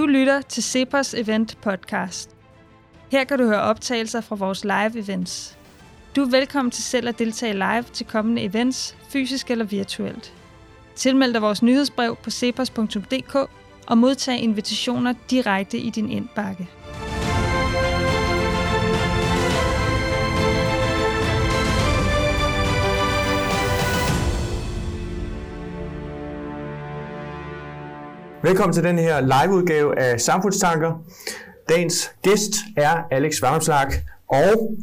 Du lytter til Cepos Event Podcast. Her kan du høre optagelser fra vores live events. Du er velkommen til selv at deltage live til kommende events, fysisk eller virtuelt. Tilmeld dig vores nyhedsbrev på cepos.dk og modtag invitationer direkte i din indbakke. Velkommen til den her liveudgave af Samfundstanker. Dagens gæst er Alex Varmslag, og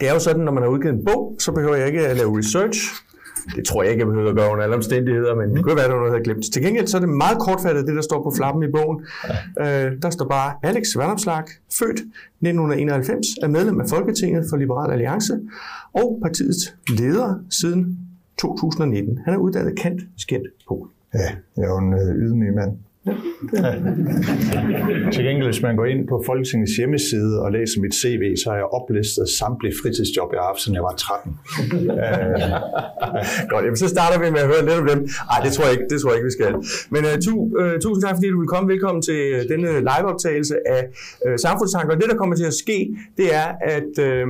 det er jo sådan, når man har udgivet en bog, så behøver jeg ikke at lave research. Det tror jeg ikke, jeg behøver at gøre under alle omstændigheder, men det kunne være, at der var noget, jeg havde glemt. Til gengæld så er det meget kortfattet, det der står på flappen i bogen. Ja. Øh, der står bare, Alex Vandomslag, født 1991, er medlem af Folketinget for Liberal Alliance og partiets leder siden 2019. Han er uddannet kant skænd på. Ja, jeg er jo en øh, ydmyg mand. Ja. Til gengæld, hvis man går ind på Folketingets hjemmeside og læser mit CV, så har jeg oplistet samtlige fritidsjob, jeg har haft, siden jeg var 13. Godt, jamen, så starter vi med at høre lidt om dem. Nej, det tror jeg ikke, det tror jeg ikke vi skal. Men uh, tu, uh, tusind tak, fordi du vil komme. Velkommen til uh, denne liveoptagelse af uh, Samfundstanker. Det, der kommer til at ske, det er, at uh,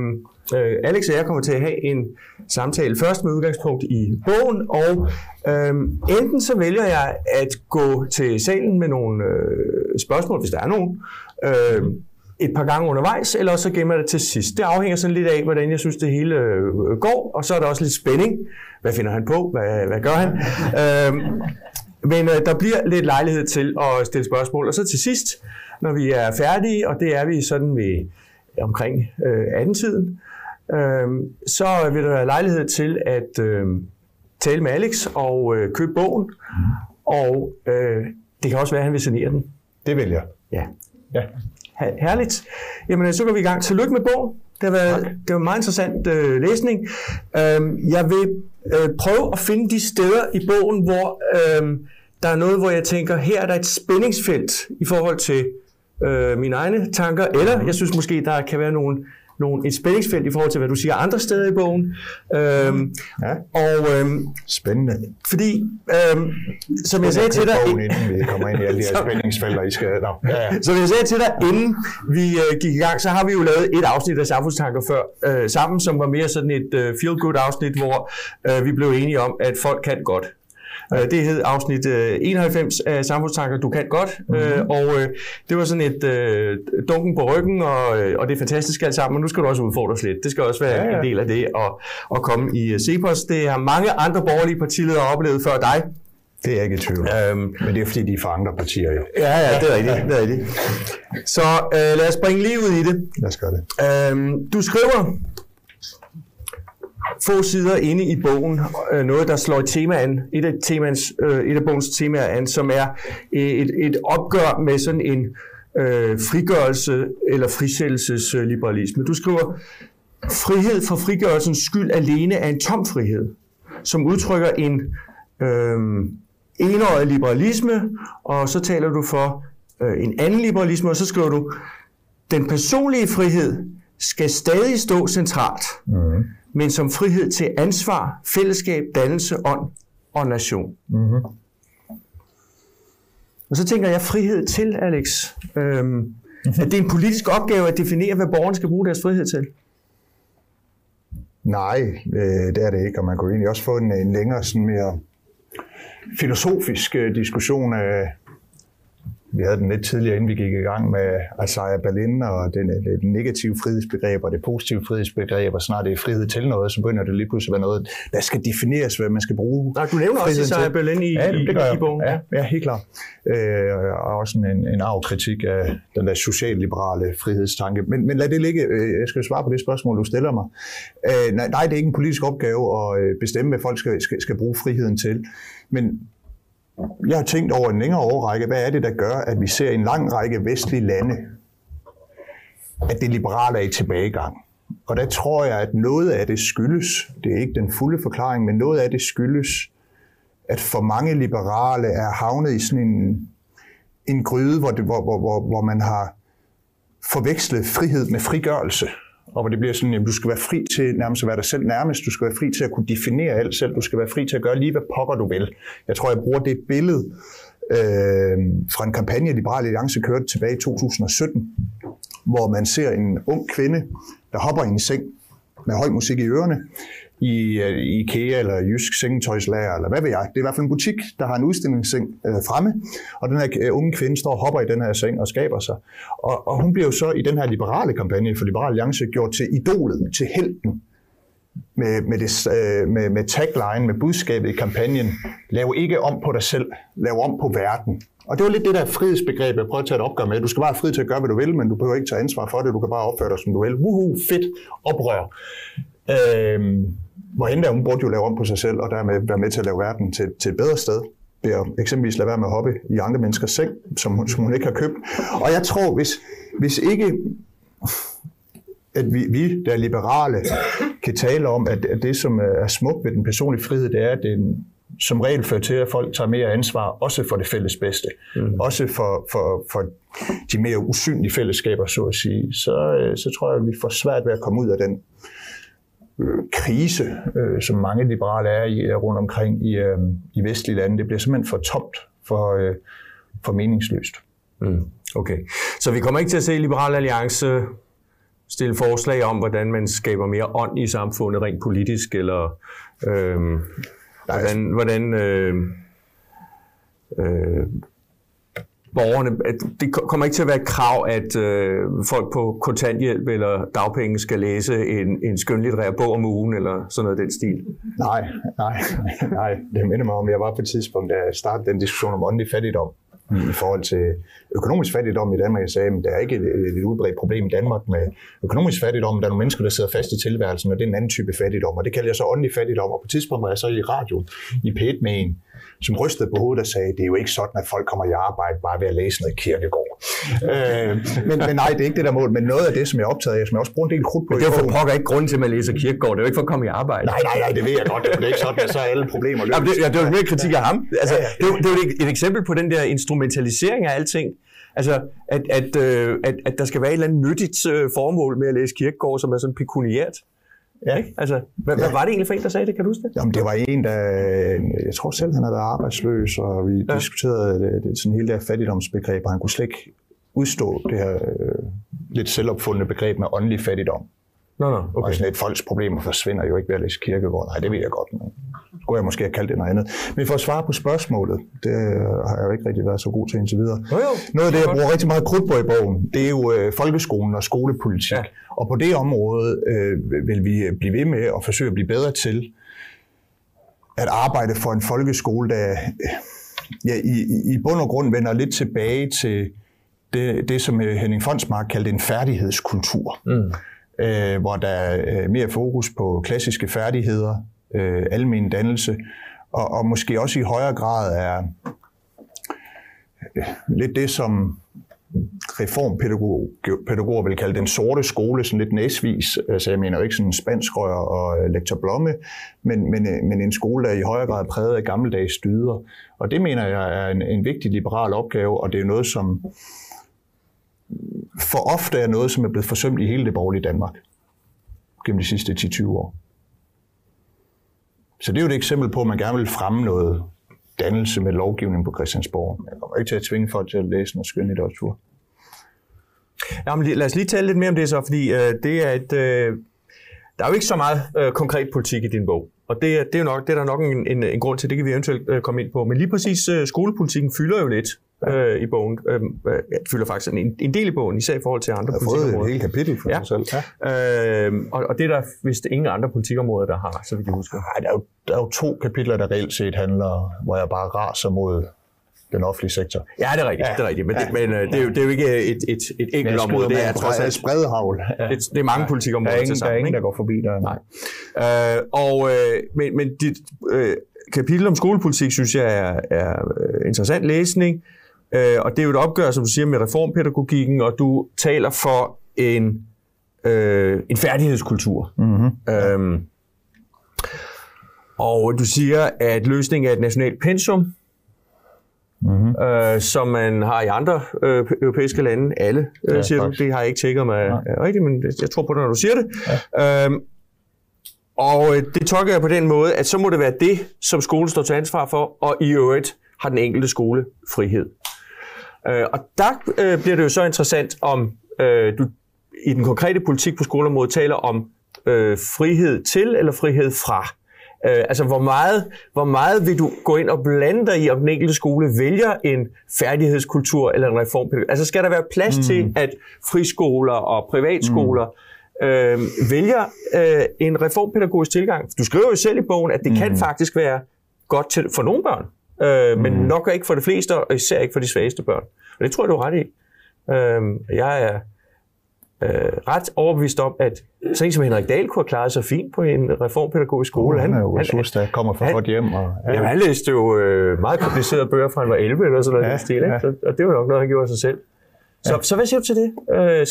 Øh, Alex og jeg kommer til at have en samtale først med udgangspunkt i bogen, og øh, enten så vælger jeg at gå til salen med nogle øh, spørgsmål, hvis der er nogen, øh, et par gange undervejs, eller så gemmer jeg det til sidst. Det afhænger sådan lidt af, hvordan jeg synes, det hele øh, går, og så er der også lidt spænding. Hvad finder han på? Hvad, hvad gør han? Øh, men øh, der bliver lidt lejlighed til at stille spørgsmål. Og så til sidst, når vi er færdige, og det er vi sådan ved omkring øh, 18-tiden, øh, så vil der være lejlighed til at øh, tale med Alex og øh, købe bogen. Mm. Og øh, det kan også være, at han vil signere den. Det vil jeg. Ja. ja. Her- herligt. Jamen, så går vi i gang. Tillykke med bogen. Det har været, det var meget interessant øh, læsning. Øh, jeg vil øh, prøve at finde de steder i bogen, hvor øh, der er noget, hvor jeg tænker, her er der et spændingsfelt i forhold til øh, mine egne tanker, eller jeg synes måske, der kan være nogle nogle, et spændingsfelt i forhold til, hvad du siger andre steder i bogen. Øhm, ja. Og, øhm, Spændende. Fordi, øhm, som jeg sagde til dig... Bogen, inden vi kommer ind i alle de her spændingsfelter, I skal... No. Ja, ja. Som jeg sagde til dig, inden vi øh, gik i gang, så har vi jo lavet et afsnit af Samfundstanker før øh, sammen, som var mere sådan et øh, feel-good afsnit, hvor øh, vi blev enige om, at folk kan godt. Øh, det hed afsnit 91 øh, af Samfundstanker, du kan godt, mm-hmm. og det var sådan et dunken på ryggen, og, og det er fantastisk alt sammen, men nu skal du også udfordres lidt. Det skal også være ja, ja. en del af det at, at komme i CEPOS. Det har mange andre borgerlige partiledere oplevet før dig. Det er jeg ikke i tvivl øhm, Men det er fordi, de er fra andre partier jo. Ja, ja, det er rigtigt. Det er rigtigt. Så øh, lad os springe lige ud i det. Lad os gøre det. Øhm, du skriver få sider inde i bogen, øh, noget der slår et tema an, et af, temans, øh, et af bogens temaer an, som er øh, et, et opgør med sådan en øh, frigørelse eller frisættelsesliberalisme. Du skriver, frihed for frigørelsens skyld alene er en tom frihed, som udtrykker en øh, enøjet liberalisme, og så taler du for øh, en anden liberalisme, og så skriver du, den personlige frihed skal stadig stå centralt. Mm men som frihed til ansvar, fællesskab, dannelse, ånd og nation. Mm-hmm. Og så tænker jeg frihed til, Alex. Øhm, mm-hmm. At det er en politisk opgave at definere, hvad borgerne skal bruge deres frihed til? Nej, øh, det er det ikke, og man kunne egentlig også få en, en længere, sådan mere filosofisk øh, diskussion af, vi havde den lidt tidligere, inden vi gik i gang med Isaiah Berlin og den, det negative frihedsbegreb og det positive frihedsbegreb, og snart det er frihed til noget, så begynder det lige pludselig at være noget, der skal defineres, hvad man skal bruge. Nej, du nævner også Isaiah Berlin i, ja, det gør i, i bogen. Ja, ja, helt klart. Øh, og også en, en arv kritik af den der socialliberale frihedstanke. Men, men lad det ligge. Øh, jeg skal svare på det spørgsmål, du stiller mig. Øh, nej, nej, det er ikke en politisk opgave at øh, bestemme, hvad folk skal, skal, skal bruge friheden til. Men jeg har tænkt over en længere overrække, hvad er det, der gør, at vi ser en lang række vestlige lande, at det liberale er i tilbagegang. Og der tror jeg, at noget af det skyldes, det er ikke den fulde forklaring, men noget af det skyldes, at for mange liberale er havnet i sådan en, en gryde, hvor, det, hvor, hvor, hvor, hvor man har forvekslet frihed med frigørelse og hvor det bliver sådan, at du skal være fri til nærmest at være dig selv nærmest, du skal være fri til at kunne definere alt selv, du skal være fri til at gøre lige, hvad pokker du vil. Jeg tror, jeg bruger det billede øh, fra en kampagne, Liberale Alliance kørte tilbage i 2017, hvor man ser en ung kvinde, der hopper i en seng med høj musik i ørerne, i, øh, i IKEA eller Jysk Sengetøjslager, eller hvad ved jeg. Det er i hvert fald en butik, der har en udstillingsseng øh, fremme, og den her øh, unge kvinde står og hopper i den her seng og skaber sig. Og, og hun bliver jo så i den her liberale kampagne for Liberal Alliance gjort til idolet, til helten, med, med, det, øh, med, med tagline, med budskabet i kampagnen, lav ikke om på dig selv, lav om på verden. Og det var lidt det der frihedsbegreb, jeg prøvede at tage et opgør med. Du skal bare have frihed til at gøre, hvad du vil, men du behøver ikke tage ansvar for det. Du kan bare opføre dig, som du vil. Woohoo, fedt, oprør. Øhm, der, hun burde jo lave om på sig selv, og dermed være med til at lave verden til, til et bedre sted ved at eksempelvis lade være med at hoppe i andre menneskers seng, som, som hun ikke har købt. Og jeg tror, hvis, hvis ikke at vi, vi, der er liberale, kan tale om, at, at det, som er smukt ved den personlige frihed, det er, at den som regel fører til, at folk tager mere ansvar, også for det fælles bedste. Mm. Også for, for, for de mere usynlige fællesskaber, så at sige. Så, øh, så tror jeg, at vi får svært ved at komme ud af den øh, krise, øh, som mange liberale er i rundt omkring i, øh, i vestlige lande. Det bliver simpelthen for tomt, for, øh, for meningsløst. Mm. Okay, så vi kommer ikke til at se Liberal Alliance stille forslag om, hvordan man skaber mere ånd i samfundet rent politisk, eller øh, hvordan, hvordan øh, øh, borgerne, at det kommer ikke til at være et krav, at øh, folk på kontanthjælp eller dagpenge skal læse en, en skønlitterær bog om ugen, eller sådan noget den stil. Nej, nej, nej. Det minder mig om, jeg var på et tidspunkt, da jeg startede den diskussion om åndelig fattigdom mm, i forhold til økonomisk fattigdom i Danmark. Jeg sagde, at der er ikke et, et udbredt problem i Danmark med økonomisk fattigdom. Der er nogle mennesker, der sidder fast i tilværelsen, og det er en anden type fattigdom. Og det kalder jeg så åndelig fattigdom. Og på et tidspunkt var jeg så i radio i p med en, som rystede på hovedet og sagde, det er jo ikke sådan, at folk kommer i arbejde bare ved at læse noget kirkegård. øh, men, men nej, det er ikke det der mål. Men noget af det, som jeg er optaget af, som jeg også bruger en del krudt på. Men det er for pokker ikke grund til, at man læser kirkegård. Det er jo ikke for at komme i arbejde. Nej, nej, nej, det ved jeg godt. Det er ikke sådan, at så er alle problemer løst. Jamen, det, ja, det var mere kritik af ham. Altså, ja, ja, det, det er jo et, et eksempel på den der instrumentalisering af alting. Altså, at, at, øh, at, at der skal være et eller andet nyttigt øh, formål med at læse kirkegård, som er sådan pekuniært. Ja. Ikke? Altså, hvad, ja. hvad var det egentlig for en, der sagde det? Kan du huske det? Jamen, det var en, der... Jeg tror selv, han havde været arbejdsløs, og vi ja. diskuterede det, det, sådan hele det her fattigdomsbegreb, og han kunne slet ikke udstå det her øh, lidt selvopfundne begreb med åndelig fattigdom. Nå, no, okay. Og sådan et folks problemer forsvinder jo ikke ved at læse kirkegård. Nej, det ved jeg godt, men skulle jeg måske have kaldt det noget andet. Men for at svare på spørgsmålet, det har jeg jo ikke rigtig været så god til indtil videre. Jo, jo. Noget af det, jeg bruger rigtig meget krudt på i bogen, det er jo øh, folkeskolen og skolepolitik. Ja. Og på det område øh, vil vi blive ved med at forsøge at blive bedre til at arbejde for en folkeskole, der ja, i, i bund og grund vender lidt tilbage til det, det som Henning Fonsmark kaldte en færdighedskultur. Mm. Øh, hvor der er mere fokus på klassiske færdigheder, øh, almen dannelse, og, og måske også i højere grad er øh, lidt det, som reformpædagoger vil kalde den sorte skole, sådan lidt næsvis. Altså jeg mener ikke sådan spansk og øh, lektor Blomme, men, men, øh, men en skole, der er i højere grad præget af gammeldags dyder. Og det mener jeg er en, en vigtig liberal opgave, og det er noget, som for ofte er noget, som er blevet forsømt i hele det borgerlige Danmark gennem de sidste 10-20 år. Så det er jo et eksempel på, at man gerne vil fremme noget dannelse med lovgivning på Christiansborg. Jeg kommer ikke til at tvinge folk til at læse noget skønlitteratur. litteratur. Jamen, lad os lige tale lidt mere om det så, fordi øh, det er et, øh, der er jo ikke så meget øh, konkret politik i din bog. Og det, det, er, jo nok, det er der nok en, en, en grund til, det kan vi eventuelt øh, komme ind på. Men lige præcis øh, skolepolitikken fylder jo lidt øh, i bogen. Øh, øh, fylder faktisk en, en del i bogen, især i forhold til andre politikområder. Jeg har fået et helt kapitel for ja. sig selv. Ja. Øh, og, og det er der vist ingen andre politikområder, der har, så vidt jeg husker. Nej, der er, jo, der er jo to kapitler, der reelt set handler, hvor jeg bare raser mod den offentlige sektor. Ja, det er rigtigt. Ja. Det er rigtigt. Men, ja. det, men øh, det, er jo, det er jo ikke et, et, et enkelt område. Det er trods alt spredhavl. Ja. Det, det er mange ja. politikområder der er ingen, til sammen. Der er ingen, der går forbi der. Nej. Øh, og, øh, men, men dit øh, kapitel om skolepolitik, synes jeg, er, er øh, interessant læsning. Øh, og det er jo et opgør, som du siger, med reformpædagogikken, og du taler for en, øh, en færdighedskultur. Mm-hmm. Øhm, og du siger, at løsningen er et nationalt pensum, mm-hmm. øh, som man har i andre øh, europæiske lande. Alle, øh, ja, siger faktisk. du. Det har jeg ikke tjekket mig ja. rigtigt, men jeg tror på det, når du siger det. Ja. Øhm, og øh, det tolker jeg på den måde, at så må det være det, som skolen står til ansvar for, og i øvrigt har den enkelte skole frihed. Øh, og der øh, bliver det jo så interessant, om øh, du i den konkrete politik på skoleområdet taler om øh, frihed til eller frihed fra. Øh, altså, hvor meget, hvor meget vil du gå ind og blande dig i, om den enkelte skole vælger en færdighedskultur eller en reformpædagogik? Altså, skal der være plads mm. til, at friskoler og privatskoler mm. øh, vælger øh, en reformpædagogisk tilgang? Du skriver jo selv i bogen, at det mm. kan faktisk være godt til, for nogle børn, øh, men mm. nok ikke for de fleste, og især ikke for de svageste børn. Og det tror jeg, du er ret i. Øh, jeg er øh, ret overbevist om, at sådan en som Henrik Dahl kunne have klaret sig fint på en reformpædagogisk skole. Oh, han, han er jo ressource, der kommer fra godt hjem. Og, ja. Jamen, han læste jo øh, meget komplicerede bøger fra han var 11 eller sådan noget. Ja, stil, ikke? Ja. Så, og det var nok noget, han gjorde af sig selv. Så, ja. så hvad siger du til det? Øh,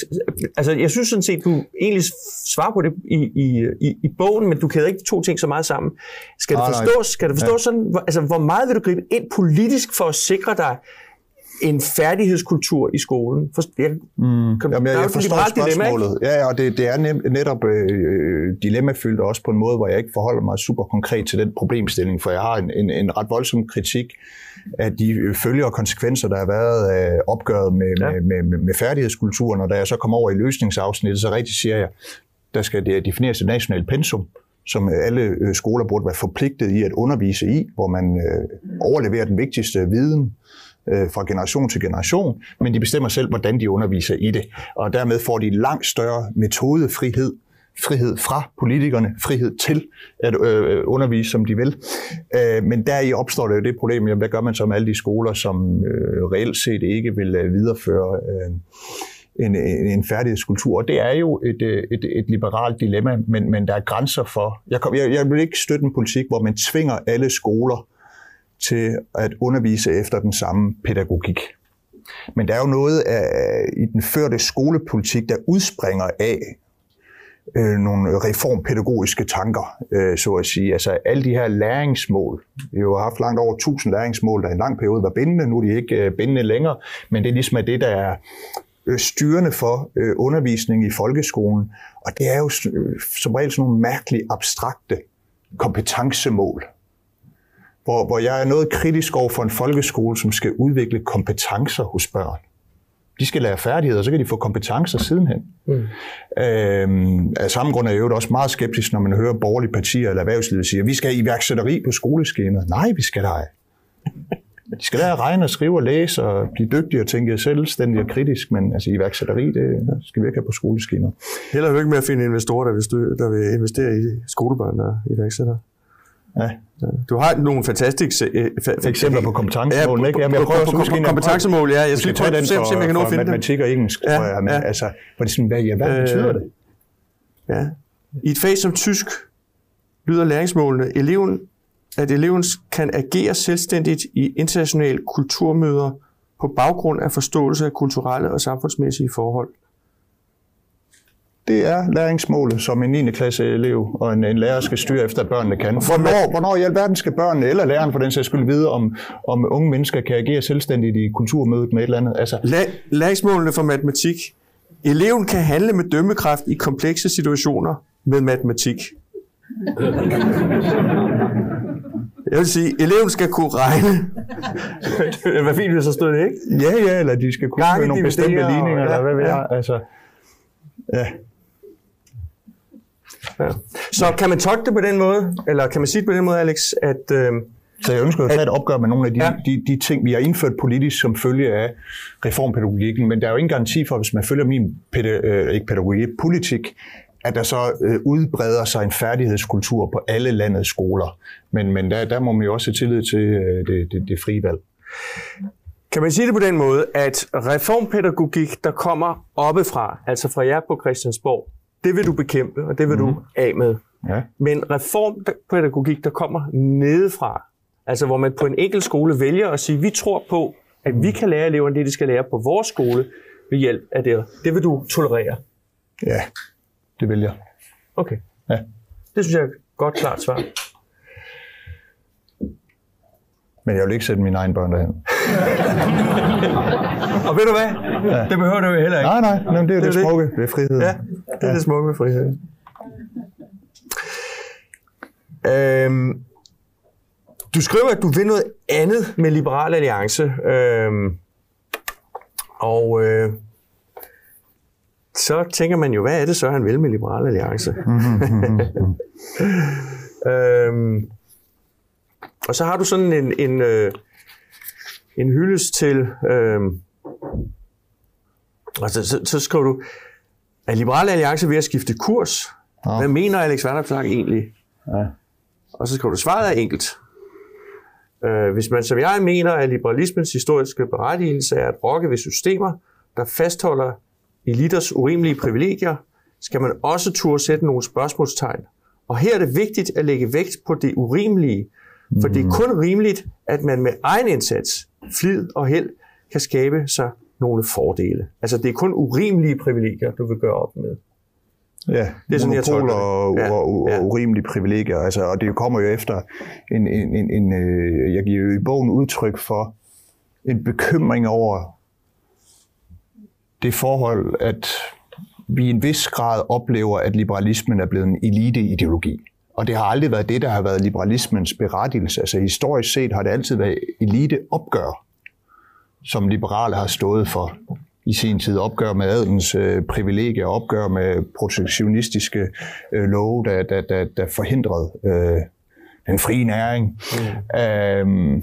altså, jeg synes sådan set, du egentlig svarer på det i, i, i, i bogen, men du kæder ikke de to ting så meget sammen. Skal det forstås, skal det forstås ja. sådan, hvor, altså, hvor meget vil du gribe ind politisk for at sikre dig, en færdighedskultur i skolen. For, jeg, mm. kan, Jamen, jeg, jeg forstår spørgsmålet. Dilemma, ja, og det, det er netop øh, dilemmafyldt også på en måde, hvor jeg ikke forholder mig super konkret til den problemstilling, for jeg har en, en, en ret voldsom kritik af de følger og konsekvenser, der har været af opgøret med, ja. med, med, med færdighedskulturen, og da jeg så kommer over i løsningsafsnittet, så rigtig siger jeg, der skal det defineres et nationalt pensum, som alle øh, skoler burde være forpligtet i at undervise i, hvor man øh, overleverer den vigtigste viden øh, fra generation til generation, men de bestemmer selv, hvordan de underviser i det. Og dermed får de langt større metodefrihed, frihed fra politikerne, frihed til at øh, øh undervise, som de vil. Øh, men der opstår det jo det problem, jamen, hvad gør man så med alle de skoler, som øh, reelt set ikke vil øh, videreføre øh, en, en, en færdighedskultur. Og det er jo et, øh, et, et liberalt dilemma, men, men der er grænser for... Jeg, jeg, jeg vil ikke støtte en politik, hvor man tvinger alle skoler til at undervise efter den samme pædagogik. Men der er jo noget af, i den førte skolepolitik, der udspringer af øh, nogle reformpædagogiske tanker, øh, så at sige. Altså alle de her læringsmål. Vi har jo haft langt over 1000 læringsmål, der i en lang periode var bindende. Nu er de ikke øh, bindende længere, men det er ligesom det, der er øh, styrende for øh, undervisning i folkeskolen. Og det er jo øh, som regel sådan nogle mærkeligt abstrakte kompetencemål hvor, hvor jeg er noget kritisk over for en folkeskole, som skal udvikle kompetencer hos børn. De skal lære færdigheder, så kan de få kompetencer sidenhen. Mm. Øhm, af samme grund er jeg jo også meget skeptisk, når man hører borgerlige partier eller erhvervslivet sige, at vi skal have iværksætteri på skoleskemaet. Nej, vi skal ej. De skal lære at regne og skrive og læse og blive dygtige og tænke selvstændigt og kritisk, men altså iværksætteri, det skal vi ikke have på skoleskemaet. Heller ikke med at finde investorer, der vil, der vil investere i skolebørn, der er iværksættere? Ja. Du har nogle fantastiske øh, eksempler på kompetencemål, ja, ikke? Jamen, jeg prøver på, på, på kompetencemål, ja. Jeg se, om jeg kan nå at finde matematik og engelsk, ja, tror jeg. Men, ja. altså, for det sådan, hvad, ja, hvad øh, betyder det? Ja. I et fag som tysk lyder læringsmålene, eleven, at eleven kan agere selvstændigt i internationale kulturmøder på baggrund af forståelse af kulturelle og samfundsmæssige forhold. Det er læringsmålet, som en 9. klasse elev og en, en lærer skal styre efter, at børnene kan. Hvornår, hvornår i alverden skal børnene eller læreren for den sags skyld vide, om, om unge mennesker kan agere selvstændigt i kulturmødet med et eller andet? Altså, La- læringsmålene for matematik. Eleven kan handle med dømmekraft i komplekse situationer med matematik. Jeg vil sige, eleven skal kunne regne. det var fint, hvis der stod det, ikke? Ja, ja, eller de skal kunne Gange nogle bestemte ligninger, ja, eller hvad ved ja. jeg. Altså, ja. Ja. Så kan man tolke det på den måde, eller kan man sige det på den måde, Alex, at... Øh, så jeg ønsker at tage et opgør med nogle af de, ja. de, de ting, vi har indført politisk som følge af reformpædagogikken, men der er jo ingen garanti for, hvis man følger min pæd- øh, ikke pædagogik, politik, at der så øh, udbreder sig en færdighedskultur på alle landets skoler. Men, men der, der må man jo også have tillid til øh, det, det, det frie valg. Kan man sige det på den måde, at reformpædagogik, der kommer oppefra, altså fra jer på Christiansborg, det vil du bekæmpe, og det vil mm. du mhm. af med. Ja. Men reformpædagogik, der kommer nedefra, altså hvor man på en enkelt skole vælger at sige, vi tror på, at vi kan lære eleverne det, de skal lære på vores skole ved hjælp af det. Det vil du tolerere? Ja, det vil jeg. Okay. Ja. Det synes jeg er et godt, klart svar. Men jeg vil ikke sætte mine egne børn derhen. og ved du hvad? Ja. Det behøver du jo heller ikke. Nej, nej, nej det er det, det smukke ved frihed. Ja, det er det smukke ved frihed. Øhm, Du skriver, at du vil noget andet med Liberal Alliance. Øhm, og øh, så tænker man jo, hvad er det så, han vil med Liberal Alliance? øhm, og så har du sådan en, en, øh, en hyldest til... Øh, altså, så, så skriver du, er Liberal Alliance ved at skifte kurs? Ja. Hvad mener Alex Vanopslagh egentlig? Ja. Og så skriver du, svaret er enkelt. Øh, hvis man som jeg mener, at liberalismens historiske berettigelse er at rokke ved systemer, der fastholder eliters urimelige privilegier, skal man også turde sætte nogle spørgsmålstegn. Og her er det vigtigt at lægge vægt på det urimelige, for det er kun rimeligt, at man med egen indsats, flid og held, kan skabe sig nogle fordele. Altså det er kun urimelige privilegier, du vil gøre op med. Ja, det er sådan, jeg og, ja, og, ja. urimelige privilegier. Altså, og det kommer jo efter en, en, en, en øh, jeg giver jo i bogen udtryk for en bekymring over det forhold, at vi i en vis grad oplever, at liberalismen er blevet en eliteideologi. Og det har aldrig været det, der har været liberalismens berettigelse. Altså historisk set har det altid været eliteopgør, som liberale har stået for i sin tid. Opgør med adelens øh, privilegier, opgør med protektionistiske øh, love, der, der, der, der forhindrede øh, den frie næring. Mm. Øhm,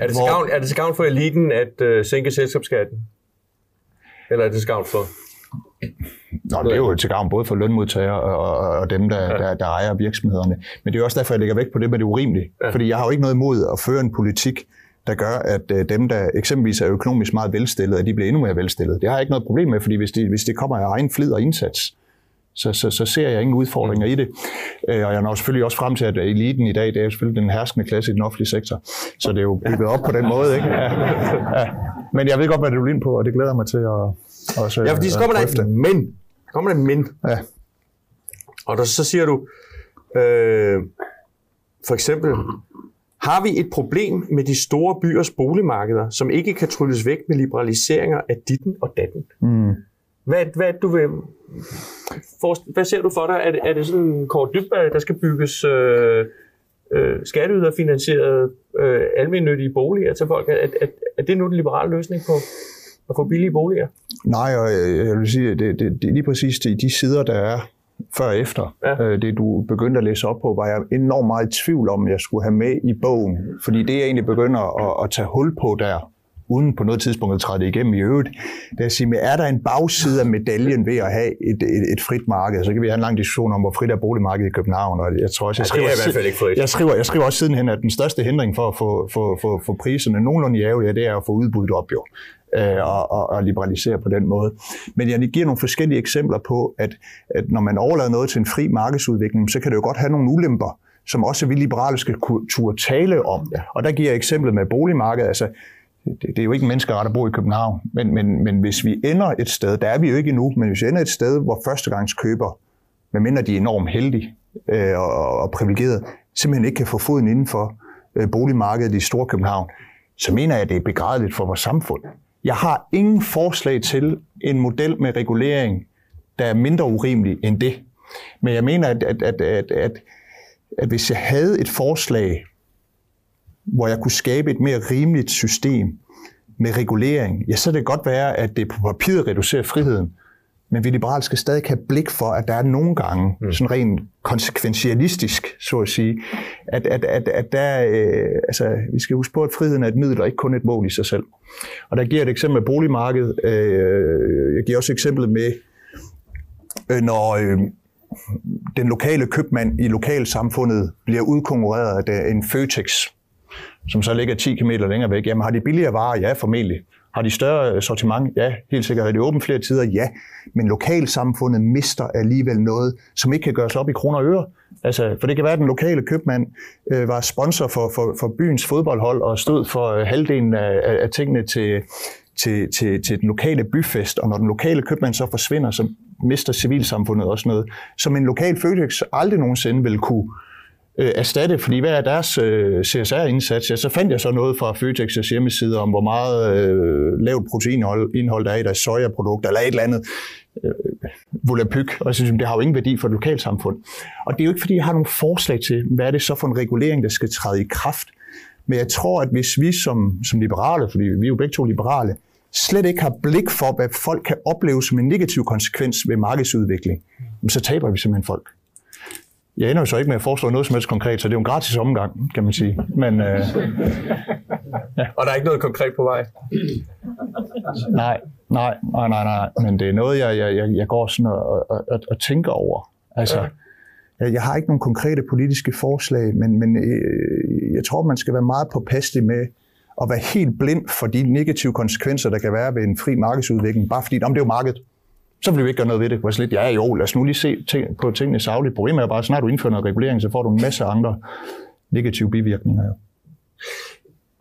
er, det hvor, gavn, er det til gavn for eliten at øh, sænke selskabsskatten? Eller er det til gavn for Nå, det er jo til gavn både for lønmodtagere og, og dem, der, ja. der, der ejer virksomhederne. Men det er også derfor, jeg lægger vægt på det med det urimelige. Ja. Fordi jeg har jo ikke noget imod at føre en politik, der gør, at øh, dem, der eksempelvis er økonomisk meget velstillede, at de bliver endnu mere velstillede. Det har jeg ikke noget problem med, fordi hvis, de, hvis det kommer af egen flid og indsats, så, så, så ser jeg ingen udfordringer mm. i det. Øh, og jeg når selvfølgelig også frem til, at eliten i dag, det er jo selvfølgelig den herskende klasse i den offentlige sektor. Så det er jo bygget op på den måde. Ikke? Ja, ja. Men jeg ved godt, hvad du vil ind på, og det glæder mig til at, også, ja, fordi så kommer der et men. Der kommer der men. Ja. Og der, så siger du, øh, for eksempel, har vi et problem med de store byers boligmarkeder, som ikke kan trylles væk med liberaliseringer af ditten og datten? Mm. Hvad, hvad, du vil, for, hvad ser du for dig? Er det, er det sådan en kort dybde, der skal bygges øh, øh, skatteyderfinansierede øh, almindelige boliger til folk? Er, er, er det nu den liberale løsning på, at få billige boliger? Nej, og jeg vil sige, det, det, det er lige præcis de, de sider, der er før og efter. Ja. Øh, det, du begyndte at læse op på, var jeg enormt meget i tvivl om, jeg skulle have med i bogen. Fordi det, jeg egentlig begynder at, at tage hul på der, uden på noget tidspunkt at træde igennem i øvrigt, det er sige, er der en bagside af medaljen ved at have et, et, et frit marked? Så kan vi have en lang diskussion om, hvor frit er boligmarkedet i København, og jeg tror også, jeg skriver, ja, det er i hvert fald ikke frit. Jeg skriver, jeg skriver også sidenhen, at den største hindring for at få, få, få, få priserne nogenlunde ja, det er at få udbuddet op jo øh, og, og, og liberalisere på den måde. Men jeg giver nogle forskellige eksempler på, at, at når man overlader noget til en fri markedsudvikling, så kan det jo godt have nogle ulemper, som også vi liberale skal turde tale om. Og der giver jeg eksemplet med boligmarkedet. Altså, det, det er jo ikke menneskeret at bo i København, men, men, men hvis vi ender et sted, der er vi jo ikke endnu, men hvis vi ender et sted, hvor førstegangskøber, medmindre de er enormt heldige øh, og, og privilegerede, simpelthen ikke kan få foden inden for øh, boligmarkedet i Storkøbenhavn, så mener jeg, at det er begrædeligt for vores samfund. Jeg har ingen forslag til en model med regulering, der er mindre urimelig end det. Men jeg mener, at, at, at, at, at, at hvis jeg havde et forslag, hvor jeg kunne skabe et mere rimeligt system med regulering, ja, så kan det godt være, at det på papiret reducerer friheden, men vi liberale skal stadig have blik for, at der er nogle gange, mm. sådan rent konsekventialistisk, så at sige, at, at, at, at der, øh, altså, vi skal huske på, at friheden er et middel og ikke kun et mål i sig selv. Og der giver et eksempel med boligmarkedet. Øh, jeg giver også eksemplet med, øh, når øh, den lokale købmand i lokalsamfundet bliver udkonkurreret af en Føtex, som så ligger 10 km længere væk. Jamen har de billigere varer? Ja, formentlig. Har de større øh, sortiment? Ja, helt sikkert. Har de åbent flere tider? Ja. Men lokalsamfundet mister alligevel noget, som ikke kan gøres op i kroner og øre. Altså, for det kan være, at den lokale købmand øh, var sponsor for, for, for byens fodboldhold og stod for øh, halvdelen af, af tingene til, til, til, til den lokale byfest. Og når den lokale købmand så forsvinder, så mister civilsamfundet også noget, som en lokal Føtex aldrig nogensinde vil kunne øh, erstatte, fordi hvad er deres øh, CSR-indsats? Ja, så fandt jeg så noget fra Føtex's hjemmeside om, hvor meget øh, lavt proteinindhold der er i deres sojaprodukter, eller et eller andet. Øh, volapyk, og jeg synes, det har jo ingen værdi for et lokalsamfund. Og det er jo ikke, fordi jeg har nogle forslag til, hvad er det så for en regulering, der skal træde i kraft. Men jeg tror, at hvis vi som, som liberale, fordi vi er jo begge to liberale, slet ikke har blik for, hvad folk kan opleve som en negativ konsekvens ved markedsudvikling, så taber vi simpelthen folk. Jeg ender jo så ikke med at foreslå noget som helst konkret, så det er jo en gratis omgang, kan man sige. Men, øh, ja. Og der er ikke noget konkret på vej? Nej, nej, nej, nej, nej. Men det er noget, jeg, jeg, jeg går sådan og, og, og, og tænker over. Altså, ja. jeg har ikke nogen konkrete politiske forslag, men, men øh, jeg tror, man skal være meget påpasselig med at være helt blind for de negative konsekvenser, der kan være ved en fri markedsudvikling, bare fordi, om det er jo markedet så vil vi ikke gøre noget ved det. Hvor lidt, ja jo, lad os nu lige se ting, på tingene savligt. Problemet er bare, at snart du indfører noget regulering, så får du en masse andre negative bivirkninger. Ja.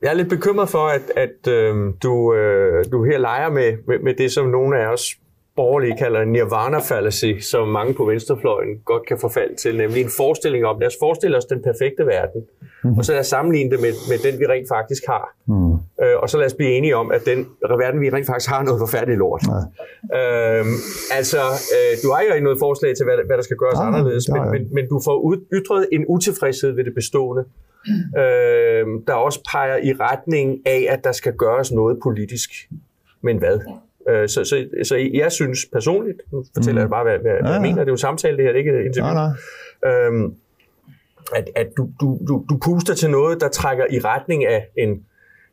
Jeg er lidt bekymret for, at, at øh, du, øh, du her leger med, med, med det, som nogle af os borgerlige kalder en nirvana fallacy, som mange på venstrefløjen godt kan forfalde til, nemlig en forestilling om, lad os forestille os den perfekte verden, mm. og så lad os sammenligne det med, med den, vi rent faktisk har. Mm. Øh, og så lad os blive enige om, at den verden, vi rent faktisk har, noget forfærdeligt lort. Ja. Øhm, altså, øh, du har jo ikke noget forslag til, hvad, hvad der skal gøres ja, anderledes, men, men, men du får ytret en utilfredshed ved det bestående, øh, der også peger i retning af, at der skal gøres noget politisk. Men hvad? Øh, så, så, så jeg synes personligt, nu fortæller mm. jeg bare, hvad, hvad, ja, ja. jeg mener, det er jo samtale, det her, det er ikke et interview. Nej, nej. Øhm, at, at du, du, du, du puster til noget, der trækker i retning af en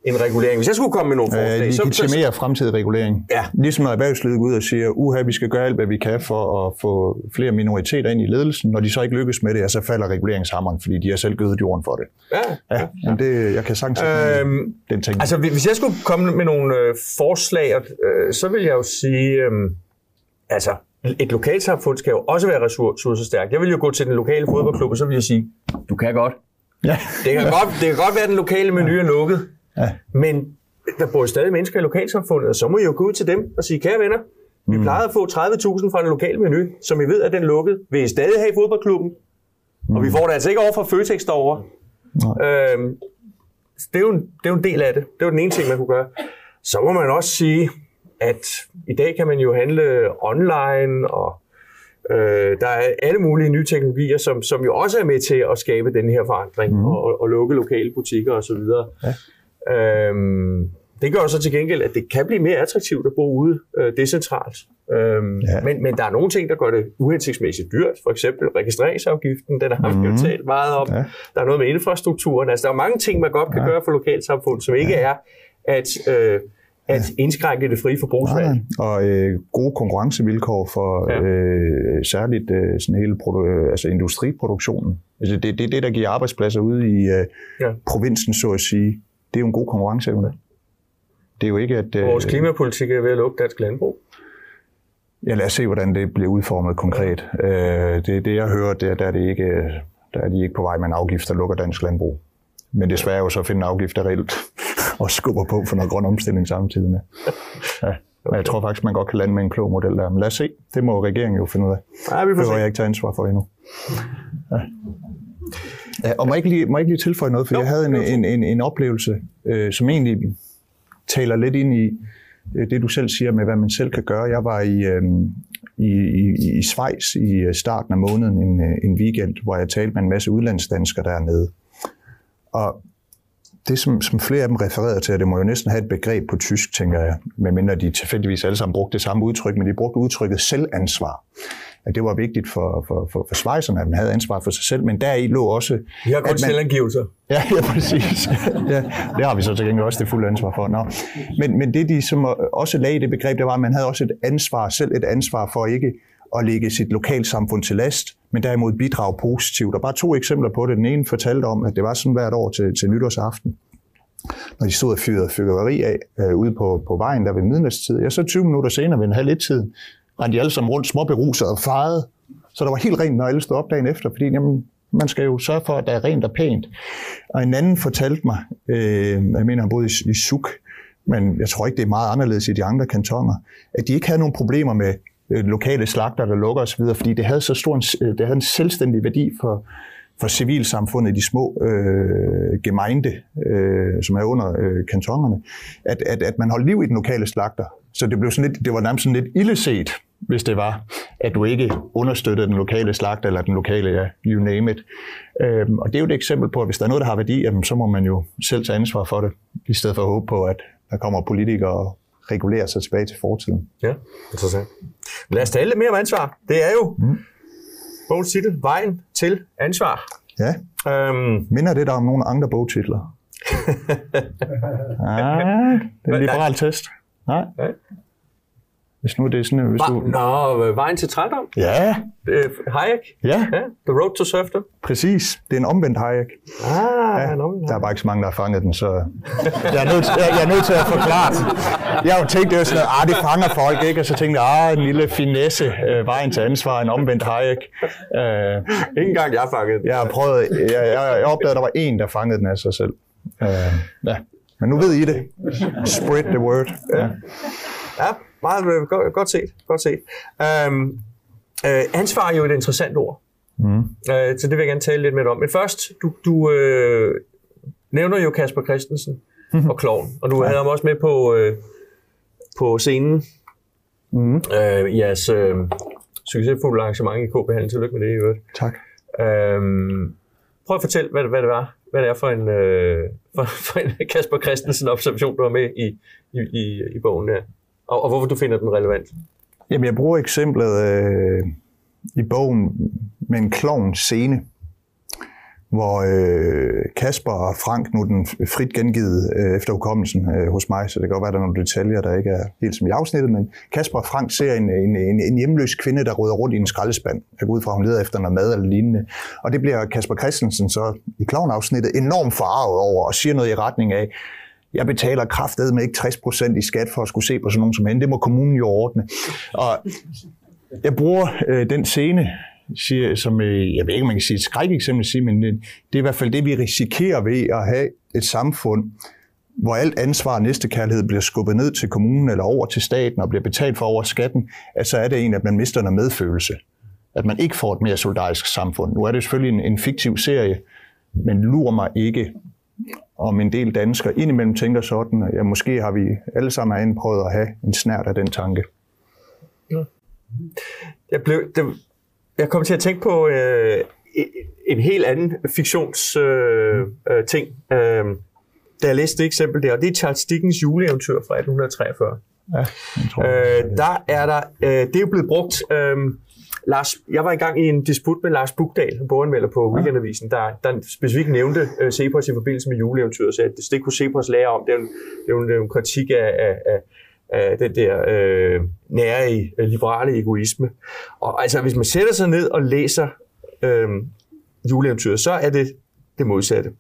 en regulering. Hvis jeg skulle komme med nogle forslag... Øh, legitimere så, fremtidig regulering. Ja. Ligesom når erhvervslivet går ud og siger, uha, vi skal gøre alt, hvad vi kan for at få flere minoriteter ind i ledelsen. Når de så ikke lykkes med det, ja, så falder reguleringshammeren, fordi de har selv gødet jorden for det. Ja. ja, ja. Men det, jeg kan sagtens øhm, den ting. Altså, hvis jeg skulle komme med nogle øh, forslag, øh, så vil jeg jo sige... Øh, altså, et lokalsamfund skal jo også være ressourcestærkt. Jeg vil jo gå til den lokale fodboldklub, og så vil jeg sige, du kan godt. Ja. Det, kan godt det kan godt være, at den lokale menu er lukket, Ja. Men der bor stadig mennesker i lokalsamfundet, og så må I jo gå ud til dem og sige, kære venner, vi mm. plejede at få 30.000 fra en lokal menu, som I ved, at den lukket. Vil I stadig have i fodboldklubben? Mm. Og vi mm. får det altså ikke over fra Føtex derovre. Øhm, det, er jo en, det er jo en del af det. Det er jo den ene ting, man kunne gøre. Så må man også sige, at i dag kan man jo handle online, og øh, der er alle mulige nye teknologier, som, som jo også er med til at skabe den her forandring, mm. og, og lukke lokale butikker osv. Ja. Øhm, det gør så til gengæld, at det kan blive mere attraktivt at bo ude øh, decentralt. Øhm, ja. men, men der er nogle ting, der gør det uhensigtsmæssigt dyrt. For eksempel registreringsafgiften, den har vi jo mhm. talt meget om. Ja. Der er noget med infrastrukturen. Altså, der er mange ting, man godt kan ja. gøre for lokalsamfund, som ikke ja. er at, øh, at ja. indskrænke det frie forbrugsvalg. Ja, og øh, gode konkurrencevilkår for ja. øh, særligt øh, sådan hele produ- øh, altså industriproduktionen. Altså, det er det, det, der giver arbejdspladser ude i øh, ja. provinsen, så at sige det er jo en god konkurrenceevne. Det er jo ikke, at... Øh, Vores klimapolitik er ved at lukke dansk landbrug. Ja, lad os se, hvordan det bliver udformet konkret. Øh, det, det, jeg hører, det, der, er det ikke, der er de ikke på vej med en afgift, der lukker dansk landbrug. Men det er jo så at finde en afgift, der reelt og skubber på for noget grøn omstilling samtidig med. Ja. Men jeg tror faktisk, man godt kan lande med en klog model der. Men lad os se. Det må regeringen jo finde ud af. Ja, vi får det jeg ikke tage ansvar for endnu. Ja. Og må jeg ikke lige, må jeg ikke lige tilføje noget, for jo, jeg havde en, en, en, en oplevelse, øh, som egentlig taler lidt ind i øh, det, du selv siger med, hvad man selv kan gøre. Jeg var i, øh, i, i, i Schweiz i øh, starten af måneden en, øh, en weekend, hvor jeg talte med en masse udlandsdanskere dernede. Og det, som, som flere af dem refererede til, det må jo næsten have et begreb på tysk, tænker jeg, medmindre de tilfældigvis alle sammen brugte det samme udtryk, men de brugte udtrykket selvansvar at det var vigtigt for, for, for, for svejserne, at man havde ansvar for sig selv, men deri lå også... Vi har kun selvangivelser. Ja, ja, præcis. ja, det har vi så til gengæld også det fulde ansvar for. Nå. Men, men det, de som også lagde i det begreb, det var, at man havde også et ansvar, selv et ansvar for ikke at lægge sit lokalsamfund til last, men derimod bidrage positivt. Og bare to eksempler på det. Den ene fortalte om, at det var sådan hvert år til, til nytårsaften, når de stod og fyrede fyrværkeri af øh, ude på, på vejen der ved midnatstid. Ja, så 20 minutter senere ved en halv tid, rendte de alle sammen rundt småberuset og fejede. Så der var helt rent, når alle stod op dagen efter, fordi jamen, man skal jo sørge for, at der er rent og pænt. Og en anden fortalte mig, øh, jeg mener, han boede i, i Suk, men jeg tror ikke, det er meget anderledes i de andre kantoner, at de ikke havde nogen problemer med øh, lokale slagter, der lukker osv., fordi det havde så stor en, øh, det havde en selvstændig værdi for, for civilsamfundet i de små øh, gemeinde, øh, som er under øh, kantonerne, at, at, at man holdt liv i den lokale slagter. Så det blev sådan lidt, det var nærmest sådan lidt illeset, hvis det var, at du ikke understøttede den lokale slagt eller den lokale, ja, you name it. Øhm, og det er jo et eksempel på, at hvis der er noget, der har værdi, jamen, så må man jo selv tage ansvar for det, i stedet for at håbe på, at der kommer politikere og regulerer sig tilbage til fortiden. Ja, interessant. Lad os tale lidt mere om ansvar. Det er jo mm. bogens titel, Vejen til ansvar. Ja. Øhm, Minder det der om nogle andre bogtitler? ah, det er en liberal test. Nej. Nej. Hvis nu det er sådan, hvis du... Nå, Vejen til trældom. Ja, Øh, Hayek. ja, Ja, The Road to Serfdom. præcis. Det er en omvendt Hayek. Ah, Ja, ja, no, der er bare ikke så mange, der har fanget den, så jeg er nødt, jeg, jeg er nødt til at forklare det. Jeg har jo tænkt, det var sådan noget, ah, det fanger folk, ikke? Og så tænkte jeg, ah, en lille finesse, øh, vejen til ansvar, en omvendt Hayek. Øh, Ikke engang jeg fangede den. jeg har prøvet, jeg, jeg, jeg opdagede, at der var en, der fangede den af sig selv. Øh, ja. Men nu ved I det. Spread the word. Ja. Ja, meget øh, godt, godt set. Godt set. Um, øh, ansvar er jo et interessant ord. Mm. Uh, så det vil jeg gerne tale lidt mere om. Men først, du, du øh, nævner jo Kasper Christensen og Kloven, og du havde ham også med på, øh, på scenen Mm. øh, jeres øh, succesfulde arrangement i KB Handel. Tillykke med det i øvrigt. Tak. Øhm, prøv at fortælle, hvad, hvad det var. Hvad det er for en, øh, for, for en Kasper Christensen observation, du har med i, i, i, i bogen der. Og, og hvorfor du finder den relevant. Jamen, jeg bruger eksemplet øh, i bogen med en klovn scene, hvor øh, Kasper og Frank, nu den frit gengivet øh, efter hukommelsen øh, hos mig, så det kan godt være, at der er nogle detaljer, der ikke er helt som i afsnittet, men Kasper og Frank ser en, en, en, en hjemløs kvinde, der rydder rundt i en skraldespand. Jeg går ud fra, at hun leder efter noget mad eller lignende. Og det bliver Kasper Christensen så i klovnafsnittet enormt forarvet over og siger noget i retning af, jeg betaler kraftet med ikke 60% i skat for at skulle se på sådan nogen som hende. Det må kommunen jo ordne. Og jeg bruger øh, den scene, siger, som øh, jeg ved ikke, man kan sige et skrækeksempel, sige, men øh, det er i hvert fald det, vi risikerer ved at have et samfund, hvor alt ansvar og næstekærlighed bliver skubbet ned til kommunen eller over til staten og bliver betalt for over skatten, at så er det en, at man mister noget medfølelse. At man ikke får et mere solidarisk samfund. Nu er det selvfølgelig en, en fiktiv serie, men lurer mig ikke, om en del danskere indimellem tænker sådan, at ja, måske har vi alle sammen herinde prøvet at have en snært af den tanke. Jeg, blev, det, jeg kom til at tænke på øh, en- helt anden fiktions øh, øh, ting, øh, da jeg læste det eksempel der, og det er Charles Dickens juleeventyr fra 1843. Ja, jeg tror, Øh, der er der, øh, det er jo blevet brugt. Øh, Lars, jeg var engang i en disput med Lars Bugdal, boganmelder på Weekendavisen, der, der specifikt nævnte øh, Cepos i forbindelse med juleeventyret, sagde, at det kunne Cepos lære om. Det er jo en, det er jo en, det er jo en kritik af, af, af, af den der øh, nære øh, liberale egoisme. Og altså, hvis man sætter sig ned og læser øh, juleeventyret, så er det det modsatte.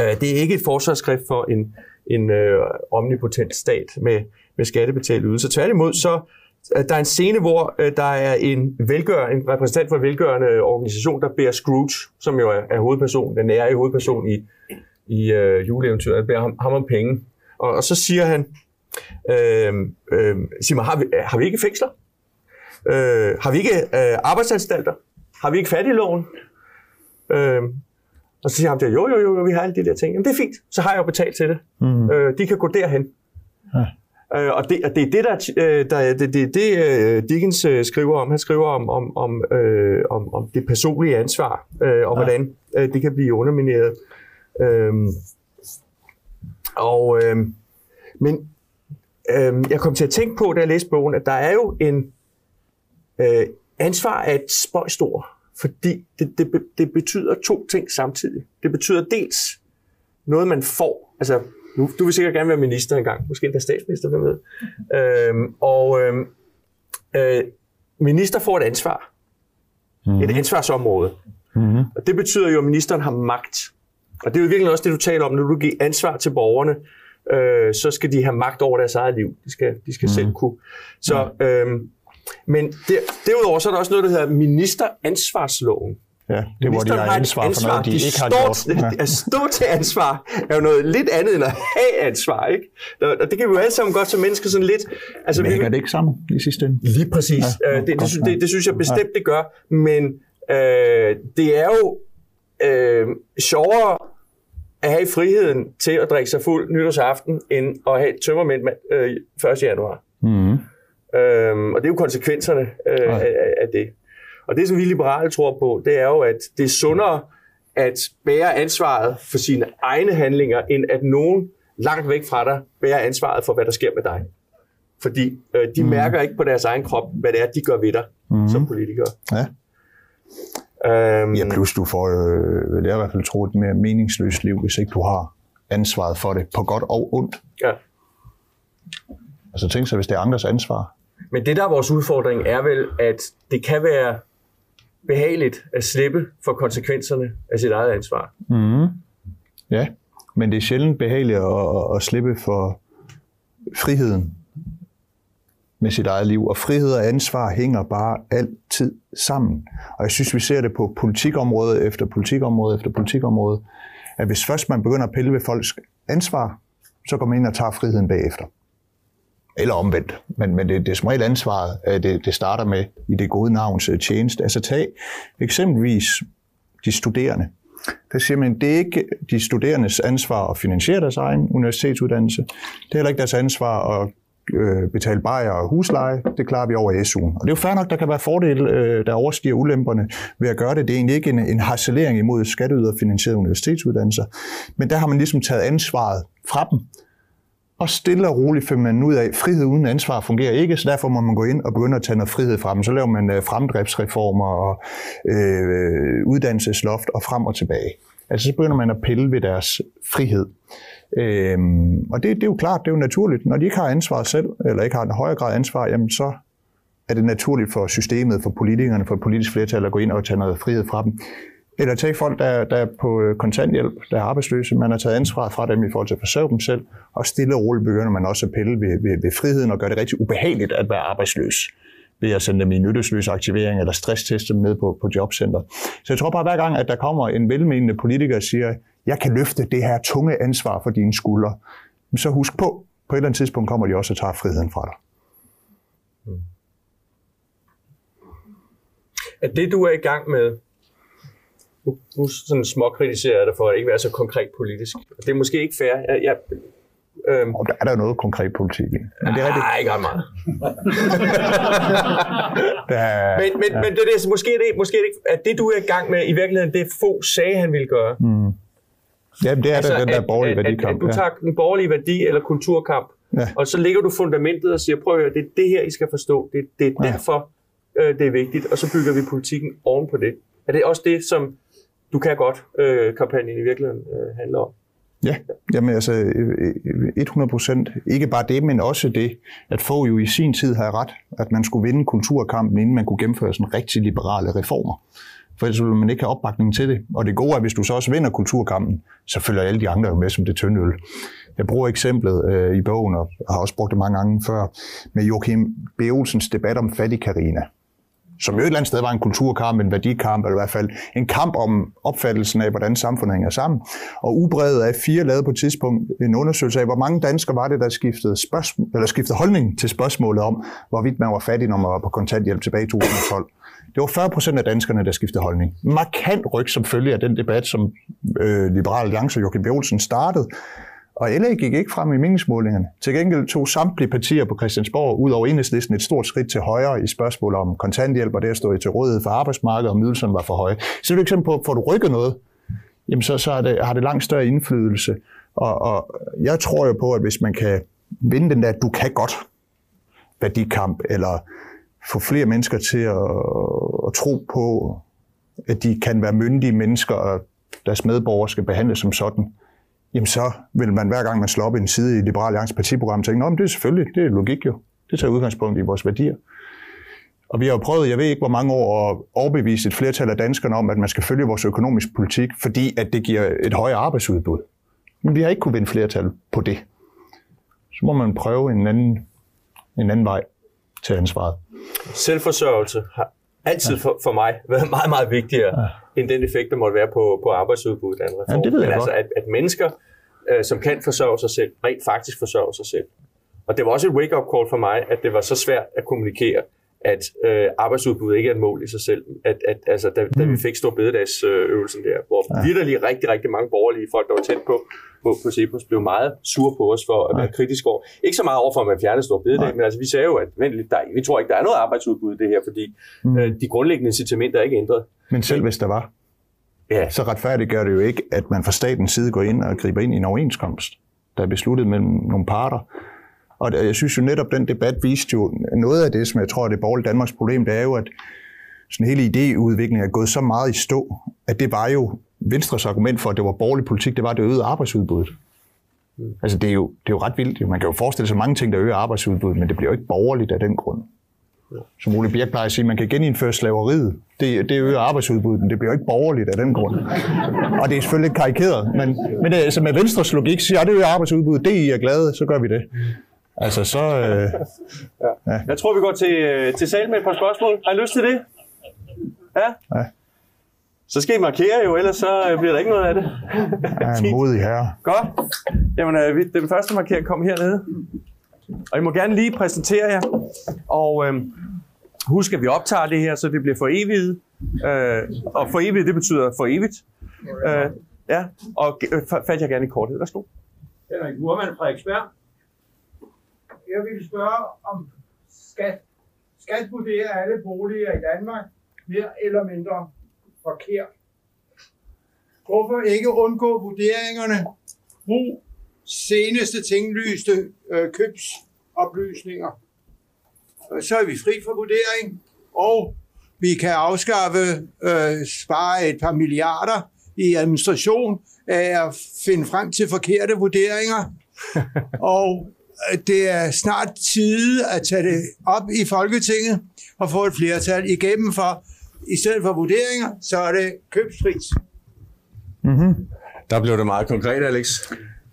Øh, det er ikke et forsvarsskrift for en, en øh, omnipotent stat med, med skattebetalt ydelser. Tværtimod, så øh, der er en scene, hvor øh, der er en, velgør, en repræsentant for en velgørende organisation, der bærer Scrooge, som jo er, er hovedpersonen, den nære hovedperson i, i øh, juleeventyret, der ham, ham om penge. Og, og så siger han, øh, øh, sig mig, har vi, har vi ikke fængsler? Øh, har vi ikke øh, arbejdsanstalter? Har vi ikke fattigloven? Øh, og så siger han der, jo, jo, jo, vi har alle de der ting. Jamen, det er fint, så har jeg jo betalt til det. Mm. Øh, de kan gå derhen. Ja. Øh, og, det, og det er det, der, øh, der det, det, det øh, Dickens øh, skriver om. Han skriver om, om, om, øh, om, om det personlige ansvar, øh, og ja. hvordan øh, det kan blive undermineret. Øh, og, øh, men øh, jeg kom til at tænke på, da jeg læste bogen, at der er jo en øh, ansvar af et spøjstor, fordi det, det, det betyder to ting samtidig. Det betyder dels noget, man får. Altså, nu, du vil sikkert gerne være minister engang, måske endda statsminister, hvem ved. Øhm, og øhm, øh, minister får et ansvar. Mm. Et ansvarsområde. Mm-hmm. Og det betyder jo, at ministeren har magt. Og det er jo virkelig også det, du taler om, når du giver ansvar til borgerne, øh, så skal de have magt over deres eget liv. De skal, de skal mm. selv kunne. Så, øhm, men der, derudover så er der også noget, der hedder ministeransvarsloven. Ja, det er, hvor de har ansvar for noget, de, de ikke har gjort. Ja. At stå til ansvar er jo noget lidt andet end at have ansvar, ikke? Og det kan vi jo alle sammen godt som mennesker sådan lidt... Altså, vi, Hænger det ikke sammen i sidste ende? Lige præcis. Ja, ja, det, det, ja. det, det synes jeg bestemt, det gør. Men øh, det er jo øh, sjovere at have friheden til at drikke sig fuld nytårsaften, end at have et tømmermænd øh, 1. januar. Mm. Øhm, og det er jo konsekvenserne øh, Ja. af, af det. Og det, som vi liberale tror på, det er jo, at det er sundere at bære ansvaret for sine egne handlinger, end at nogen langt væk fra dig bærer ansvaret for, hvad der sker med dig. Fordi øh, de mm. mærker ikke på deres egen krop, hvad det er, de gør ved dig mm. som politikere. Ja. Øhm, Ja, plus du får, øh, vil jeg i hvert fald tro, et mere meningsløst liv, hvis ikke du har ansvaret for det, på godt og ondt. ja. Altså tænk sig, hvis det er andres ansvar. Men det, der er vores udfordring, er vel, at det kan være behageligt at slippe for konsekvenserne af sit eget ansvar. Mm. Ja, men det er sjældent behageligt at, at, at slippe for friheden med sit eget liv. Og frihed og ansvar hænger bare altid sammen. Og jeg synes, vi ser det på politikområde efter politikområde efter politikområde, at hvis først man begynder at pille ved folks ansvar, så går man ind og tager friheden bagefter. Eller omvendt. Men, men det, det er som regel ansvaret, at det, det starter med i det gode navns øh, tjeneste. Altså tag eksempelvis de studerende. Der siger man, det er ikke de studerendes ansvar at finansiere deres egen universitetsuddannelse. Det er heller ikke deres ansvar at øh, betale bajer og husleje. Det klarer vi over SU'en. Og det er jo fair nok, der kan være fordele, øh, der overstiger ulemperne ved at gøre det. Det er egentlig ikke en, en harcelering imod skatteyderfinansierede universitetsuddannelser. Men der har man ligesom taget ansvaret fra dem. Og stille og roligt finder man ud af, at frihed uden ansvar fungerer ikke, så derfor må man gå ind og begynde at tage noget frihed fra dem. Så laver man øh, fremdriftsreformer og øh, uddannelsesloft og frem og tilbage. Altså så begynder man at pille ved deres frihed. Øhm, og det, det er jo klart, det er jo naturligt. Når de ikke har ansvar selv, eller ikke har en højere grad ansvar, jamen så er det naturligt for systemet, for politikerne, for et politisk flertal at gå ind og tage noget frihed fra dem. Eller tage folk, der, der er på øh, kontanthjælp, der er arbejdsløse. Man har taget ansvar fra dem i forhold til at forsørge dem selv. Og stille og roligt begynder man også at pille ved, ved, ved friheden og gøre det rigtig ubehageligt at være arbejdsløs ved at sende dem i nyttesløs aktivering eller stressteste dem med på, på jobcenter. Så jeg tror bare, hver gang, at der kommer en velmenende politiker og siger, jeg kan løfte det her tunge ansvar for dine skuldre, så husk på, på et eller andet tidspunkt kommer de også og tager friheden fra dig. At det, du er i gang med, nu, nu sådan småkritiserer jeg dig for at ikke være så konkret politisk. Det er måske ikke fair. Jeg, jeg, øhm, Og der er der noget konkret politik i. Men det er rigtigt. Nej, ikke ret meget. Der er, Men, men, ja. men det, er det, måske, det, måske det ikke, at det, du er i gang med, i virkeligheden, det få sagde, han ville gøre. mm. Jamen, det er altså, den der borgerlige at, at, at, værdikamp. at du tager en borgerlig værdi eller kulturkamp, Ja. og så lægger du fundamentet og siger, prøv at høre, det er det her, I skal forstå. Det, det er Ja. derfor, øh, det er vigtigt, og så bygger vi politikken oven på det. Er det også det, som du kan godt, øh, kampagnen i virkeligheden øh, handler om? Ja, jamen altså øh, øh, 100 procent. Ikke bare det, men også det, at få jo i sin tid havde ret, at man skulle vinde kulturkampen, inden man kunne gennemføre sådan rigtig liberale reformer. For ellers vil man ikke have opbakning til det. Og det gode er, hvis du så også vinder kulturkampen, så følger alle de andre med som det tynde øl. Jeg bruger eksemplet øh, i bogen, og har også brugt det mange gange før, med Joachim B. Olsens debat om fattig Karina som jo et eller andet sted var en kulturkamp, en værdikamp, eller i hvert fald en kamp om opfattelsen af, hvordan samfundet hænger sammen. Og ubredet af fire lavede på et tidspunkt en undersøgelse af, hvor mange danskere var det, der skiftede, spørgsmål, eller skiftede holdning til spørgsmålet om, hvorvidt man var fattig, når man var på kontanthjælp tilbage i 2012. Det var 40 procent af danskerne, der skiftede holdning. Markant ryg som følge af den debat, som øh, Liberal Alliance og Joachim B. Olsen startede. Og LA gik ikke frem i meningsmålingerne. Til gengæld tog samtlige partier på Christiansborg ud over enhedslisten et stort skridt til højre i spørgsmål om kontanthjælp, og det at stå til rådighed for arbejdsmarkedet, og ydelserne var for høje. Så er det et eksempel på, får du rykket noget, jamen så, så har, det, har det langt større indflydelse. Og, og jeg tror jo på, at hvis man kan vinde den der, du kan godt værdikamp, eller få flere mennesker til at, at tro på, at de kan være myndige mennesker, og deres medborgere skal behandles som sådan, jamen så vil man hver gang man slår op i en side i Liberal Alliance partiprogram tænke, Nå, men det er selvfølgelig, det er logik jo. Det tager udgangspunkt i vores værdier. Og vi har jo prøvet, jeg ved ikke hvor mange år, at overbevise et flertal af danskerne om, at man skal følge vores økonomisk politik, fordi at det giver et højere arbejdsudbud. Men vi har ikke kunne vinde flertal på det. Så må man prøve en anden, en anden vej til ansvaret. Selvforsørgelse har altid for, for mig været meget, meget vigtigere ja. end den effekt, der måtte være på, på arbejdsudbuddet af en reform. Ja, det ved jeg Men altså, at, at mennesker, øh, som kan forsørge sig selv, rent faktisk forsørger sig selv. Og det var også et wake-up call for mig, at det var så svært at kommunikere, at øh, arbejdsudbud ikke er et mål i sig selv. At, at, altså, da, da vi fik stor bededagsøvelsen der, hvor ja. virkelig rigtig, rigtig mange borgerlige folk, der var tæt på, på, på Cepos blev meget sur på os for at være kritisk over. Ikke så meget over for, at man fjernede stor bededag, men altså, vi sagde jo, at vent lidt, der, vi tror ikke, der er noget arbejdsudbud i det her, fordi mm. øh, de grundlæggende incitamenter er ikke ændret. Men selv hvis der var, Ja. så retfærdigt gør det jo ikke, at man fra statens side går ind og griber ind i en overenskomst, der er besluttet mellem nogle parter. Og jeg synes jo netop, den debat viste jo noget af det, som jeg tror er det borgerlige Danmarks problem, det er jo, at sådan hele idéudviklingen er gået så meget i stå, at det var jo Venstres argument for, at det var borgerlig politik, det var, at det øgede arbejdsudbuddet. Altså det er, jo, det er jo ret vildt. Man kan jo forestille sig mange ting, der øger arbejdsudbuddet, men det bliver jo ikke borgerligt af den grund. Som Ole Birk plejer at sige, man kan genindføre slaveriet. Det, det øger arbejdsudbuddet, men det bliver jo ikke borgerligt af den grund. Og det er selvfølgelig lidt karikeret, men, men det, altså med Venstres logik siger, at det øger arbejdsudbuddet, det er I er glade, så gør vi det. Altså så... Øh, Jeg tror, vi går til, øh, til salen med et par spørgsmål. Har I lyst til det? Ja? Ja. Så skal I markere jo, ellers så øh, bliver der ikke noget af det. jeg er en modig herre. Godt. Jamen, øh, vi- den første markering kom hernede. Og I må gerne lige præsentere jer. Og øh, husk, at vi optager det her, så det bliver for evigt. Øh, og for evigt, det betyder for evigt. Øh, ja, og øh, fa- fat jeg gerne i kortet. Værsgo. Henrik Murmann, Frederiksberg. Jeg vil spørge, om skat, skat vurderer alle boliger i Danmark mere eller mindre forkert. Hvorfor ikke undgå vurderingerne? Brug seneste tinglyste øh, købsoplysninger. Øh, Så er vi fri for vurdering, og vi kan afskaffe, øh, spare et par milliarder i administration af at finde frem til forkerte vurderinger. og øh, det er snart tid at tage det op i Folketinget og få et flertal igennem for, i stedet for vurderinger, så er det købspris. Der blev det meget konkret, Alex.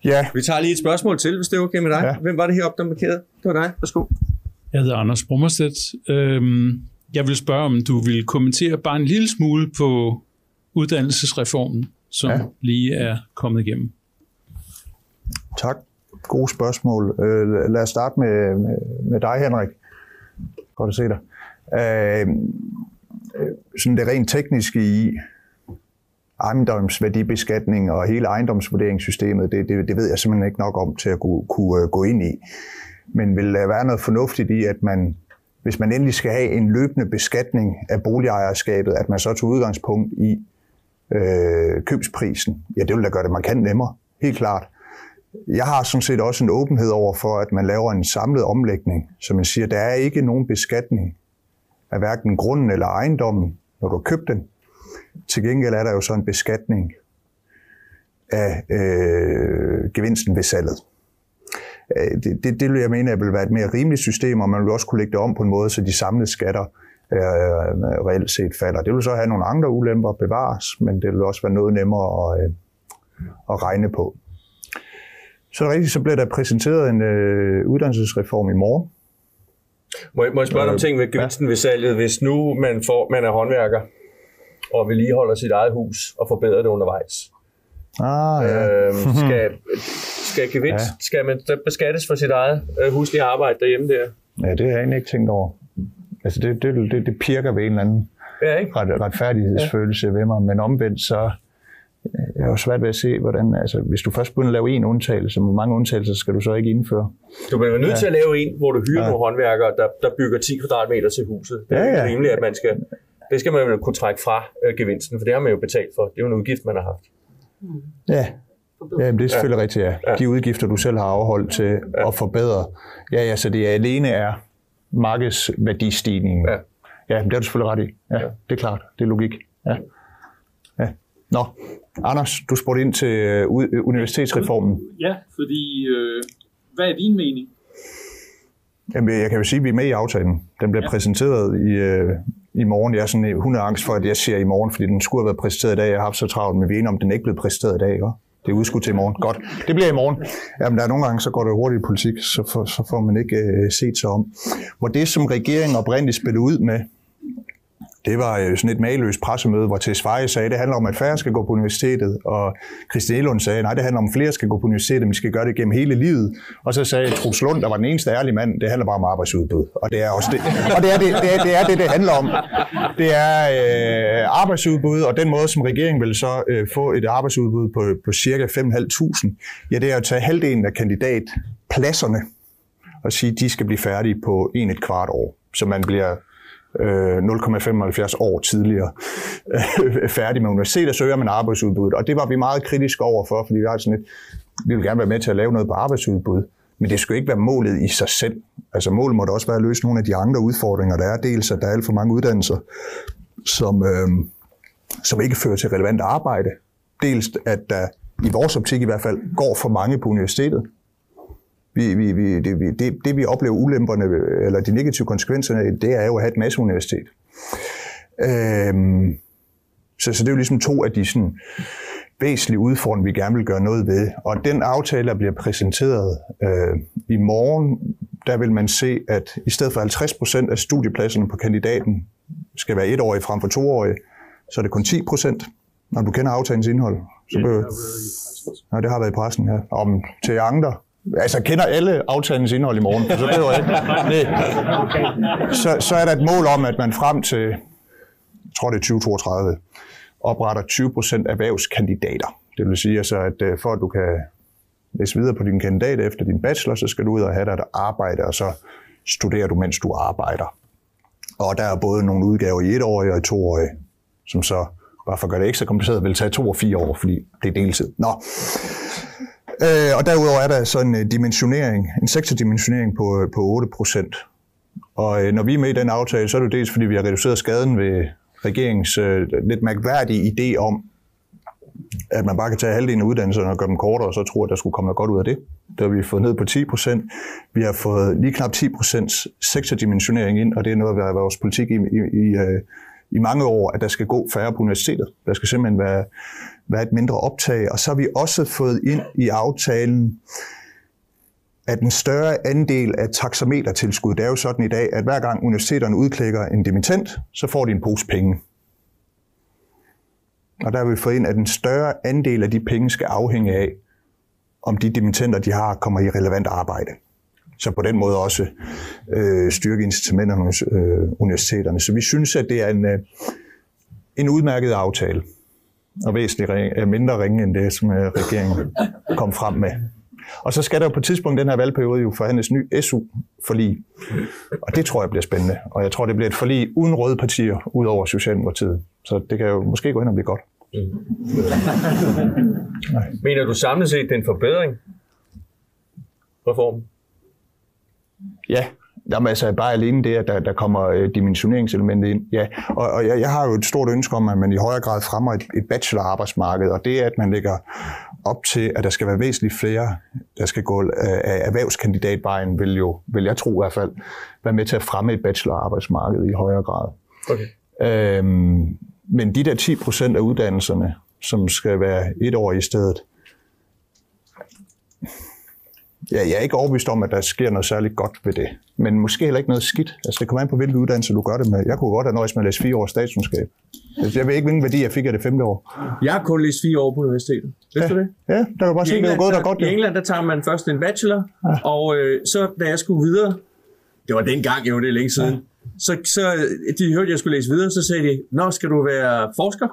Ja, Vi tager lige et spørgsmål til, hvis det er okay med dig. Ja. Hvem var det heroppe, der markerede? Det var dig. Værsgo. Jeg hedder Anders Brummerstedt. Øhm, jeg vil spørge, om du vil kommentere bare en lille smule på uddannelsesreformen, som Ja. lige er kommet igennem. tak. Gode spørgsmål. Øh, lad os starte med, med, med dig, Henrik. Godt at se dig. Øh, Øh, sådan det rent tekniske i ejendomsværdibeskatning og hele ejendomsvurderingssystemet, det, det, det ved jeg simpelthen ikke nok om til at kunne, kunne øh, gå ind i. Men vil der være noget fornuftigt i, at man, hvis man endelig skal have en løbende beskatning af boligejerskabet, at man så tager udgangspunkt i øh, købsprisen? Ja, det vil da gøre det markant nemmere. Helt klart. Jeg har sådan set også en åbenhed over for, at man laver en samlet omlægning, så man siger, der er ikke nogen beskatning af hverken grunden eller ejendommen, når du har købt den. Til gengæld er der jo så en beskatning af øh, gevinsten ved salget. Øh, det, det, det vil jeg mene, at vil være et mere rimeligt system, og man vil også kunne lægge det om på en måde, så de samlede skatter øh, øh, reelt set falder. Det vil så have nogle andre ulemper bevares, men det vil også være noget nemmere at, øh, at regne på. Så rigtigt, så bliver der præsenteret en øh, uddannelsesreform i morgen. Må jeg, må jeg spørge dig om ting ved gevinsten ved salget? Hvis nu man, får, man er håndværker og vedligeholder sit eget hus og forbedrer det undervejs, Ah, ja. øhm, skal, skal, gevinst, ja. skal man beskattes for sit eget øh, huslige arbejde derhjemme der? ja, det har jeg egentlig ikke tænkt over. Altså, det, det, det, det pirker ved en eller anden Ja, ikke? ret, retfærdighedsfølelse ja. ved mig, men omvendt så øh, jeg er jo svært ved at se, hvordan, altså, hvis du først begynder at lave en undtagelse, hvor mange undtagelser skal du så ikke indføre? Du bliver nødt ja. til at lave en, hvor du hyrer ja. Nogle håndværkere, der, der bygger 10 kvadratmeter til huset. Det er Ja, ja, rimeligt, at man skal... Det skal man jo kunne trække fra øh, gevinsten, for det har man jo betalt for. Det er jo en udgift, man har haft. Ja. Ja, det er selvfølgelig ja. rigtigt, ja. Ja. De udgifter, du selv har afholdt til ja. at forbedre. Ja, ja, så det er alene er markedsværdistigningen. Ja. Ja, det har du selvfølgelig ret i. Ja, ja. det er klart. Det er logik. Ja. ja. Nå, Anders, du spurgte ind til øh, øh, universitetsreformen. Ja, fordi øh, hvad er din mening? Jamen, jeg kan jo sige, at vi er med i aftalen. Den bliver ja. præsenteret i, øh, i morgen. Jeg er sådan 100 angst for, at jeg siger i morgen, fordi den skulle have været præsenteret i dag. Jeg har haft så travlt, men vi er enige om, den er ikke blevet præsenteret i dag. Ikke? Det er udskudt til i morgen. Godt. Det bliver i morgen. Jamen, der er nogle gange, så går det hurtigt i politik, så, for, så får man ikke øh, set sig om. Hvor det, som regeringen oprindeligt spillede ud med, det var øh, sådan et mageløst pressemøde, hvor Tesfaye sagde, at det handler om, at færre skal gå på universitetet, og Christian Elund sagde, nej, det handler om, at flere skal gå på universitetet, men vi skal gøre det gennem hele livet. Og så sagde Truls Lund, der var den eneste ærlige mand, det handler bare om arbejdsudbud. Og det er også det, og det er det, det, er, det, er det, det handler om. Det er øh, arbejdsudbud, og den måde, som regeringen vil så øh, få et arbejdsudbud på, på cirka 5.500, ja, det er at tage halvdelen af kandidatpladserne og sige, at de skal blive færdige på en et kvart år. Så man bliver Øh, 0,75 år tidligere færdig med universitetet, så øger man arbejdsudbuddet. Og det var vi meget kritiske over for, fordi vi har sådan et, vi vil gerne være med til at lave noget på arbejdsudbud, men det skulle ikke være målet i sig selv. Altså målet må da også være at løse nogle af de andre udfordringer, der er. Dels at der er alt for mange uddannelser, som, øh, som ikke fører til relevant arbejde. Dels at der i vores optik i hvert fald går for mange på universitetet. Vi, vi, vi, det, det, det, vi oplever ulemperne, eller de negative konsekvenser af, det er jo at have et masseuniversitet. Øhm, så, så det er jo ligesom to af de sådan, væsentlige udfordringer, vi gerne vil gøre noget ved. Og den aftale, der bliver præsenteret øh, i morgen, der vil man se, at i stedet for 50 procent af studiepladserne på kandidaten skal være etårige frem for toårige, så er det kun 10 procent, når du kender aftalens indhold. Så pressen. Ja, det har været i pressen, ja. Om til andre. Altså, kender alle aftalens indhold i morgen, så behøver jeg ikke. Nej. Så, så er der et mål om, at man frem til, jeg tror det er 2032, opretter 20 procent erhvervskandidater. Det vil sige, altså, at øh, for at du kan læse videre på din kandidat efter din bachelor, så skal du ud og have dig et arbejde, og så studerer du, mens du arbejder. Og der er både nogle udgaver i etårige og i toårige, som så, bare for at gøre det ekstra kompliceret, vil tage to og fire år, fordi det er deltid. Nå. Øh, og derudover er der sådan en dimensionering, en sektordimensionering på, øh, på 8 procent. Og øh, når vi er med i den aftale, så er det dels, fordi vi har reduceret skaden ved regeringens øh, lidt mærkværdige idé om, at man bare kan tage halvdelen af uddannelserne og gøre dem kortere, og så tror at der skulle komme noget godt ud af det. Der har vi fået ned på 10 procent. Vi har fået lige knap 10 procents sektordimensionering ind, og det er noget, der har været vores politik i, i, i, øh, i mange år, at der skal gå færre på universitetet. Der skal simpelthen være, være et mindre optag. Og så har vi også fået ind i aftalen, at en større andel af taxametertilskud, det er jo sådan i dag, at hver gang universiteterne udklikker en dimittent, så får de en pose penge. Og der har vi fået ind, at en større andel af de penge skal afhænge af, om de dimittenter, de har, kommer i relevant arbejde. Så på den måde også øh, styrke incitamenterne hos øh, universiteterne. Så vi synes, at det er en, øh, en udmærket aftale, og væsentligt ring, øh, mindre ringe end det, som øh, regeringen kom frem med. Og så skal der jo på et tidspunkt den her valgperiode jo forhandles ny SU-forlig. Og det tror jeg bliver spændende. Og jeg tror, det bliver et forlig uden røde partier, ud over Socialdemokratiet. Så det kan jo måske gå hen og blive godt. Mener du samlet set, det er en forbedring? Reformen? Ja, Jamen, altså bare alene det, at der, der kommer øh, dimensioneringselementet ind. Ja. Og, og jeg, jeg har jo et stort ønske om, at man i højere grad fremmer et, et bachelorarbejdsmarked, og det er, at man lægger op til, at der skal være væsentligt flere, der skal gå øh, af erhvervskandidatvejen, vil jo, vil jeg tro i hvert fald, være med til at fremme et bachelorarbejdsmarked i højere grad. Okay. Øhm, men de der 10 procent af uddannelserne, som skal være et år i stedet, ja, jeg er ikke overbevist om, at der sker noget særligt godt ved det. Men måske heller ikke noget skidt. Altså, det kommer an på, hvilke uddannelser du gør det med. Jeg kunne godt have nøjes med at læse fire år statskundskab. Altså, jeg ved ikke, hvilken værdi jeg fik af det femte år. Jeg har kun læst fire år på universitetet. Vidste du det? Ja, der kan du bare se, det er gået der godt. I. England, der tager man først en bachelor, ja. og øh, så da jeg skulle videre, det var dengang, jo, det er længe siden, ja. så, så de hørte, at jeg skulle læse videre, så sagde de, Nå, skal du være forsker?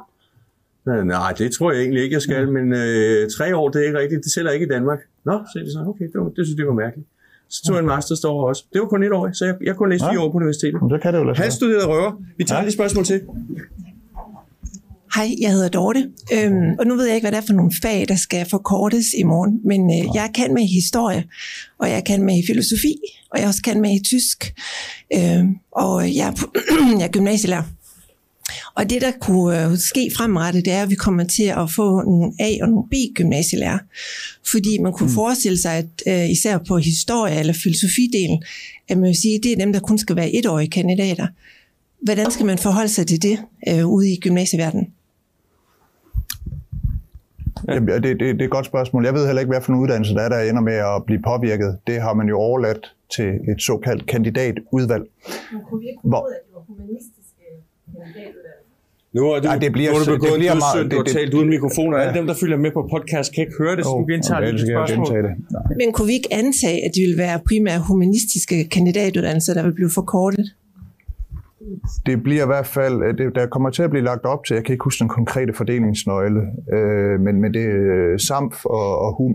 Øh, Nej, det tror jeg egentlig ikke, jeg skal, men øh, tre år, det er ikke rigtigt, det sælger ikke i Danmark. Nå, sagde de så, okay, det, var, det synes jeg var mærkeligt. Så tog jeg en master derovre også. Det var kun et år, så jeg, jeg kunne læse fire år på universitetet. Men Så kan det jo lade Han studerede røver. Vi tager ja. lige spørgsmål til. Hej, jeg hedder Dorte, øhm, og nu ved jeg ikke, hvad det er for nogle fag, der skal forkortes i morgen, men øh, jeg kan med i historie, og jeg kan med i filosofi, og jeg også kan med i tysk, øhm, og jeg er, jeg er gymnasielærer. Og det, der kunne øh, ske fremrettet, det er, at vi kommer til at få nogle A- og nogle B-gymnasielærer. Fordi man kunne mm. forestille sig, at øh, især på historie- eller filosofidelen, at man vil sige, at det er dem, der kun skal være etårige kandidater. Hvordan skal man forholde sig til det øh, ude i gymnasieverdenen? Jamen, det, det, det er et godt spørgsmål. Jeg ved heller ikke, hvad for en uddannelse der er, der ender med at blive påvirket. Det har man jo overladt til et såkaldt kandidatudvalg. Men kunne vi ikke Hvor- at det var humanistiske Nu er du, Nej, det bliver nu er du så- det begået bliver meget- dødssynd, du har det- det- talt uden mikrofon, og alle dem, der følger med på podcast, kan ikke høre det, så du gentager okay, dit spørgsmål. gentage det. Nej. Men kunne vi ikke antage, at det ville være primært humanistiske kandidatuddannelser, der vil blive forkortet? Det bliver i hvert fald, øh, det, der kommer til at blive lagt op til, jeg kan ikke huske den konkrete fordelingsnøgle, øh, men, men det er SAMF og, og HUM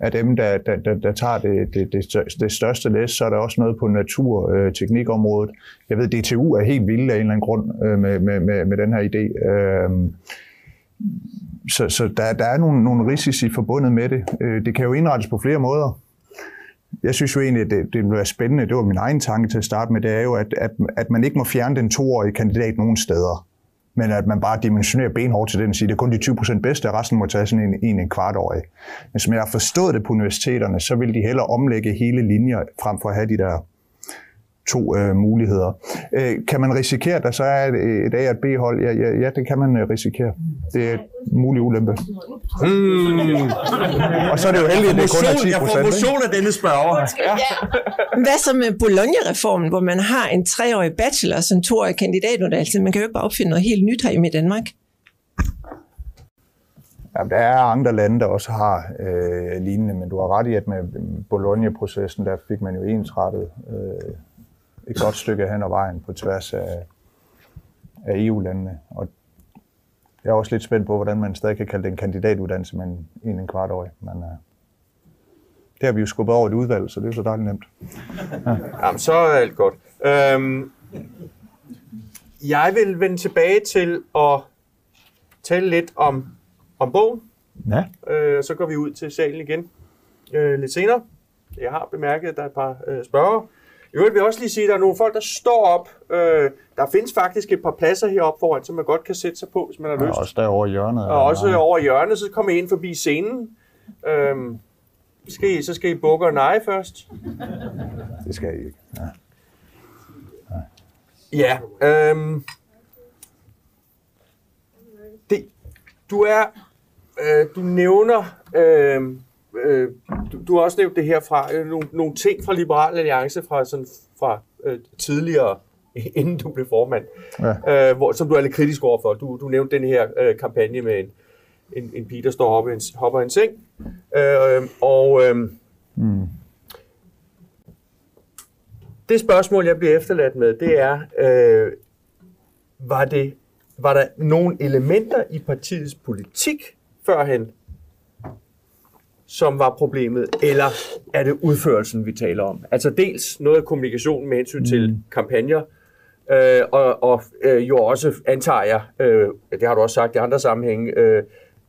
af dem, der, der, der, der tager det, det, det, det største læs. Så er der også noget på natur- øh, teknikområdet. Jeg ved, DTU er helt vilde af en eller anden grund øh, med, med, med, med den her idé. Øh, så så der, der er nogle, nogle risici forbundet med det. Øh, det kan jo indrettes på flere måder. Jeg synes jo egentlig, at det, det ville være spændende, det var min egen tanke til at starte med, det er jo, at, at, at man ikke må fjerne den toårige kandidat nogen steder, men at man bare dimensionerer benhårdt til den og siger, det er kun de 20% bedste, og resten må tage sådan en, en, en kvartårig. Men som jeg har forstået det på universiteterne, så vil de hellere omlægge hele linjer, frem for at have de der to øh, muligheder. Øh, kan man risikere, at der så er et, et A og et B-hold? Ja, ja, ja, det kan man øh, risikere. Det er et mulig ulempe. Hmm. Og så er det jo heldigt, at det kun er 10 Jeg får motion af denne spørger. Hvad så med Bologna-reformen, hvor man har en treårig bachelor som toårig kandidatuddannelse? Man kan jo ikke bare opfinde noget helt nyt herhjemme i Danmark. Ja, der er andre lande, der også har øh, lignende, men du har ret i, at med Bologna-processen, der fik man jo ensrettet øh, et godt stykke hen ad vejen på tværs af, af EU-landene. Og jeg er også lidt spændt på, hvordan man stadig kan kalde det en kandidatuddannelse, men en en kvart år. Men øh, det har vi jo skubbet over et udvalg, så det er så dejligt nemt. Jamen, så er alt godt. Øhm, jeg vil vende tilbage til at tale lidt om, om bogen. Ja. Øh, så går vi ud til salen igen øh, lidt senere. Jeg har bemærket, at der er et par øh, spørger. I øvrigt vil jeg også lige sige, at der er nogle folk, der står op. Øh, der findes faktisk et par pladser heroppe foran, som man godt kan sætte sig på, hvis man har Og lyst. også derovre i hjørnet. Og også over i hjørnet, så kommer I ind forbi scenen. Øhm, skal I, så skal I bukke og neje først. Det skal jeg ikke. Ja. Ja, øhm, det, du er, øh, du nævner, øh, øh, du, du har også nævnt det her fra, øh, nogle, nogle ting fra Liberal Alliance fra, sådan, fra øh, tidligere, inden du blev formand, ja. øh, hvor, som du er lidt kritisk overfor. Du, du nævnte den her øh, kampagne med en, en, en pige, der står oppe en, hopper en seng, øh, og øh, Mm. det spørgsmål, jeg bliver efterladt med, det er, øh, var, det, var der nogle elementer i partiets politik førhen, som var problemet, eller er det udførelsen, vi taler om? Altså dels noget af kommunikationen med hensyn til kampagner, øh, og, og øh, jo også, antager jeg, øh, det har du også sagt i andre sammenhænge, øh,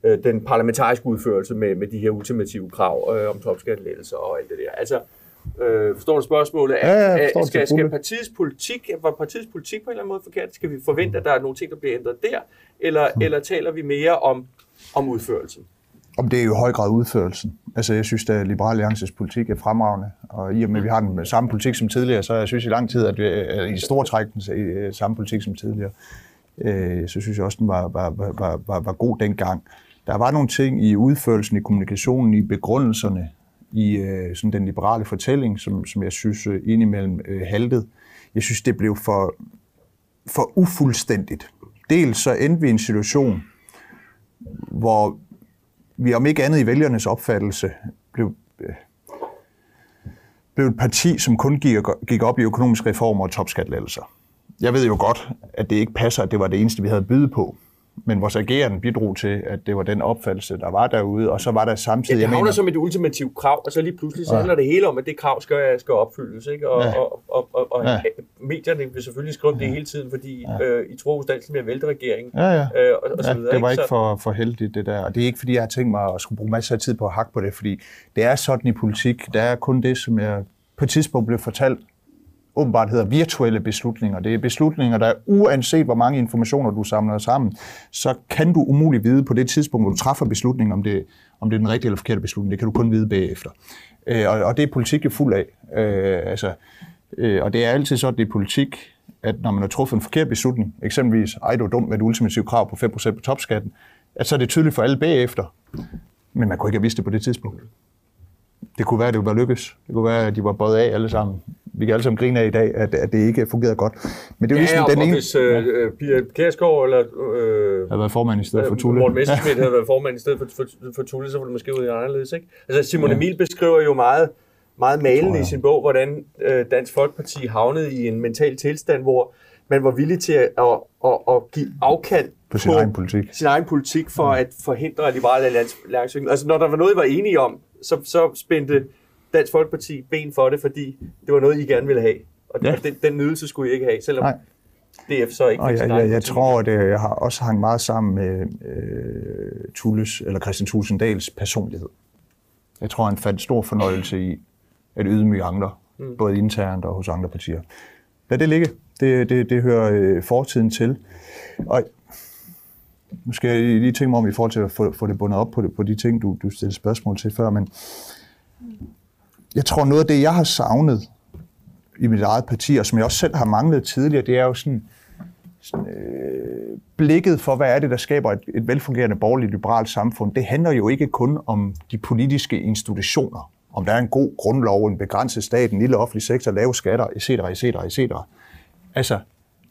øh, den parlamentariske udførelse med, med de her ultimative krav øh, om topskattelettelser og alt det der. Altså, øh, forstår du spørgsmålet? Ja, ja, Er- forstår det skal, skal fulde. partiets politik, var partiets politik på en eller anden måde forkert? Skal vi forvente, at der er nogle ting, der bliver ændret der? Eller, Hmm. eller taler vi mere om, om udførelsen? Om det er jo i høj grad udførelsen. Altså, jeg synes, at Liberal Alliances politik er fremragende, og i og med, at vi har den samme politik som tidligere, så jeg synes i lang tid, at vi er i stor træk den øh, samme politik som tidligere. Øh, Så synes jeg også, den var, var, var, var, var god dengang. Der var nogle ting i udførelsen, i kommunikationen, i begrundelserne, i øh, sådan den liberale fortælling, som, som jeg synes øh, indimellem øh, haltede. Jeg synes, det blev for, for ufuldstændigt. Dels så endte vi i en situation, hvor vi om ikke andet i vælgernes opfattelse blev, øh, blev et parti, som kun gik, gik op i økonomiske reformer og topskatlettelser. Jeg ved jo godt, at det ikke passer, at det var det eneste, vi havde at byde på. Men vores agerende bidrog til, at det var den opfattelse, der var derude, og så var der Ja, samtidig... det jeg havner mener- som et ultimativt krav, og så lige pludselig så Ja. handler det hele om, at det krav skal, skal opfyldes. Ikke? Og, Ja. og, og, og, og Ja. medierne vil selvfølgelig skrive om det hele tiden, fordi øh, I tror ustandsligt med at vælte regeringen. Ja, ja. Øh, og, og så ja, videre, det var ikke? ikke for, for heldigt, det der. Og det er ikke, fordi jeg har tænkt mig at skulle bruge masser af tid på at hakke på det, fordi det er sådan i politik. Der er kun det, som jeg på et tidspunkt blev fortalt, åbenbart hedder virtuelle beslutninger. Det er beslutninger, der uanset hvor mange informationer du samler sammen, så kan du umuligt vide på det tidspunkt, hvor du træffer beslutningen, om det, om det er den rigtige eller forkerte beslutning. Det kan du kun vide bagefter. Øh, og, og det er politik jo fuld af. Øh, altså, øh, og det er altid sådan, det er politik, at når man har truffet en forkert beslutning, eksempelvis, ej, du er dum med et ultimativt krav på 5% på topskatten, at så er det tydeligt for alle bagefter. Men man kunne ikke have vidst det på det tidspunkt. Det kunne være, at det var lykkes. Det kunne være, at de var bøjet af alle sammen. vi kan alle sammen grine af i dag, at, at det ikke fungerede godt. Men det er jo Ja, ligesom og, den og ene... hvis øh, øh, Pia Kjærsgaard eller øh, har været formand i stedet for Tulle. Morten Messerschmidt havde været formand i stedet for, for, for Tulle, så var det måske ud i anderledes, ikke? Altså Simon Emil beskriver jo meget, meget malende i sin bog, hvordan øh, Dansk Folkeparti havnede i en mental tilstand, hvor man var villig til at, at, at, at give afkald På sin egen politik. sin egen politik for at forhindre liberale alliance. Altså når der var noget, I var enige om, så, så spændte Dansk Folkeparti ben for det, fordi det var noget, I gerne ville have. Og, Ja. den, den nydelse skulle I ikke have, selvom Nej. DF så ikke Og jeg, jeg, jeg tror, at øh, jeg har også hængt meget sammen med øh, Tulles, eller Christian Tulsendals personlighed. Jeg tror, han fandt stor fornøjelse i at ydmyge andre, mm. både internt og hos andre partier. Lad det ligge. Det, det, det hører øh, fortiden til. Og nu skal jeg lige tænke mig om i forhold til at få, få det bundet op på, det, på de ting, du, du stillede spørgsmål til før, men jeg tror noget af det, jeg har savnet i mit eget parti, og som jeg også selv har manglet tidligere, det er jo sådan, sådan øh, blikket for, hvad er det, der skaber et, et velfungerende borgerligt liberalt samfund. Det handler jo ikke kun om de politiske institutioner, om der er en god grundlov, en begrænset stat, en lille offentlig sektor, lave skatter, etc., etc., etc. Altså,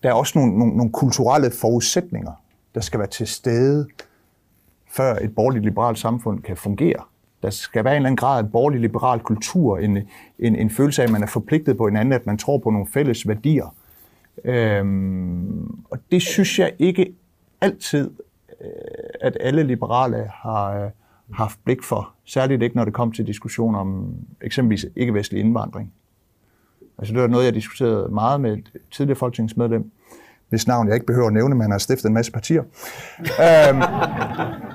der er også nogle, nogle, nogle kulturelle forudsætninger, der skal være til stede, før et borgerligt liberalt samfund kan fungere. Der skal være en eller anden grad af borgerlig liberal kultur, en, en, en følelse af, at man er forpligtet på hinanden, at man tror på nogle fælles værdier. Øhm, og det synes jeg ikke altid, øh, at alle liberale har øh, haft blik for. Særligt ikke, når det kom til diskussioner om eksempelvis ikke-vestlig indvandring. Altså det var noget, jeg diskuterede meget med et tidligere folketingsmedlem, hvis navn jeg ikke behøver at nævne, men han har stiftet en masse partier. øhm,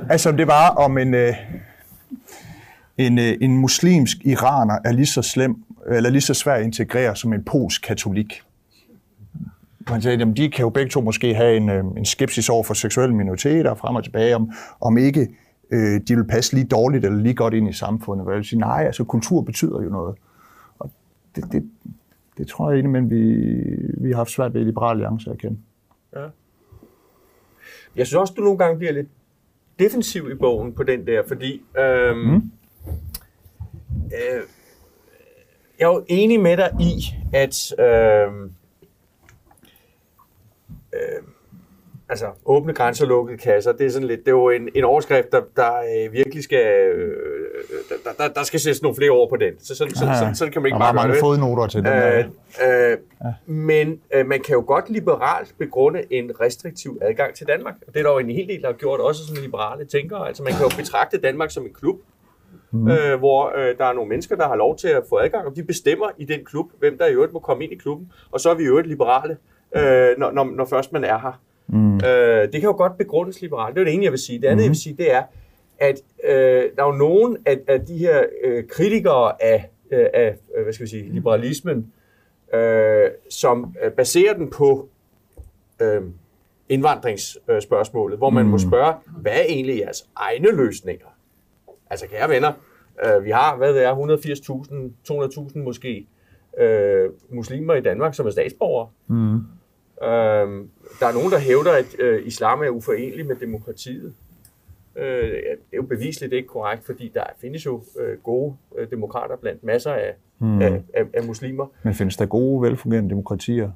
altså det var om en, øh, en, øh, en muslimsk iraner er lige så slem, eller lige så svær at integrere som en polsk katolik. Man sagde, at de kan jo begge to måske have en, øh, en skepsis over for seksuelle minoriteter frem og tilbage, om, om ikke øh, de vil passe lige dårligt eller lige godt ind i samfundet. Hvor jeg vil sige, nej, altså kultur betyder jo noget. Og det, det, det tror jeg indimellem, vi, vi har haft svært ved Liberale Alliance at kende. Jeg synes også, du nogle gange bliver lidt defensiv i bogen på den der, fordi øhm, mm. øh, jeg er jo enig med dig i, at øhm, øh, altså åbne grænser, lukkede kasser, det er sådan lidt, det er jo en, en overskrift, der, der øh, virkelig skal, øh, der, der, der skal sættes nogle flere ord på den. Så sådan, sådan, sådan, sådan kan man ikke der bare mange fodnoter til den. Øh, Øh, øh, Men øh, man kan jo godt liberalt begrunde en restriktiv adgang til Danmark. Og det er der jo en hel del, der har gjort, også som liberale tænkere. Altså man kan jo betragte Danmark som en klub, mm. øh, hvor øh, der er nogle mennesker, der har lov til at få adgang, og de bestemmer i den klub, hvem der i øvrigt må komme ind i klubben. Og så er vi i øvrigt liberale, øh, når, når, når først man er her. Mm. Øh, det kan jo godt begrundes liberalt. Det er det ene, jeg vil sige. Det andet, mm. jeg vil sige, det er, at øh, der er jo nogen af, af de her øh, kritikere af, øh, af øh, hvad skal vi sige, liberalismen, øh, som øh, baserer den på øh, indvandringsspørgsmålet, hvor man mm. må spørge, hvad er egentlig jeres egne løsninger? Altså, kære venner, øh, vi har, hvad det er, 180.000, 200.000 måske, øh, muslimer i Danmark, som er statsborgere. Mm. Øh, der er nogen, der hævder, at øh, islam er uforenelig med demokratiet. Øh, det er jo bevisligt ikke korrekt, fordi der findes jo øh, gode øh, demokrater blandt masser af, mm. af, af, af muslimer. Men findes der gode, velfungerende demokratier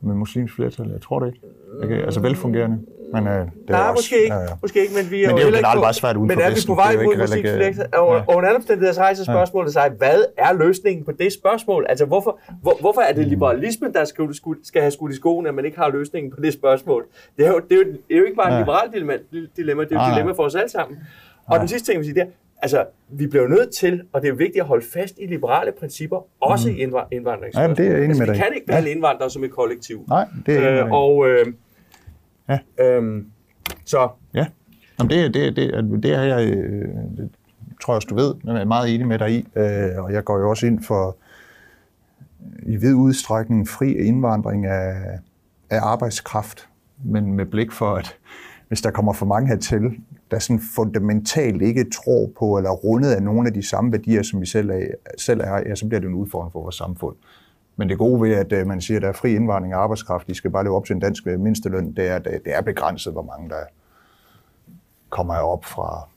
med muslimsk flertal? Jeg tror det ikke. Okay, altså velfungerende. Men øh, det er Nej, også, måske ikke. Ja, ja. Måske ikke, men vi er Men det er jo ikke generelt på- bare svært uden Men er vi på vej er mod muslimsk religere- flertal? Og, Ja. og under omstændigheder så rejser spørgsmålet sig, hvad er løsningen på det spørgsmål? Altså, hvorfor, hvor, hvorfor er det Mm. liberalismen, der skal, skal have skudt i skoen, at man ikke har løsningen på det spørgsmål? Det er jo, det er jo, det er jo ikke bare et Ja. liberalt dilemma, det er jo et dilemma for os alle sammen. Og den sidste ting, jeg vil sige, det er, altså, vi bliver nødt til, og det er vigtigt at holde fast i liberale principper, også i indvand- indvandringsspørgsmål. Jamen, det er jeg enig altså, med vi dig kan ikke behandle indvandrere som et kollektiv. Nej, det er jeg Øh, og øh, Ja. øhm, så Ja, Jamen, det, det, det, det er jeg, øh, det tror jeg også, du ved, men jeg er meget enig med dig i, øh, og jeg går jo også ind for i vid udstrækning fri indvandring af, af arbejdskraft, men med blik for, at hvis der kommer for mange hertil, der sådan fundamentalt ikke tror på eller er rundet af nogle af de samme værdier, som vi selv er, selv er ja, så bliver det en udfordring for vores samfund. Men det gode ved, at øh, man siger, at der er fri indvandring af arbejdskraft, de skal bare leve op til en dansk øh, mindsteløn, det er, at det er begrænset, hvor mange der kommer op fra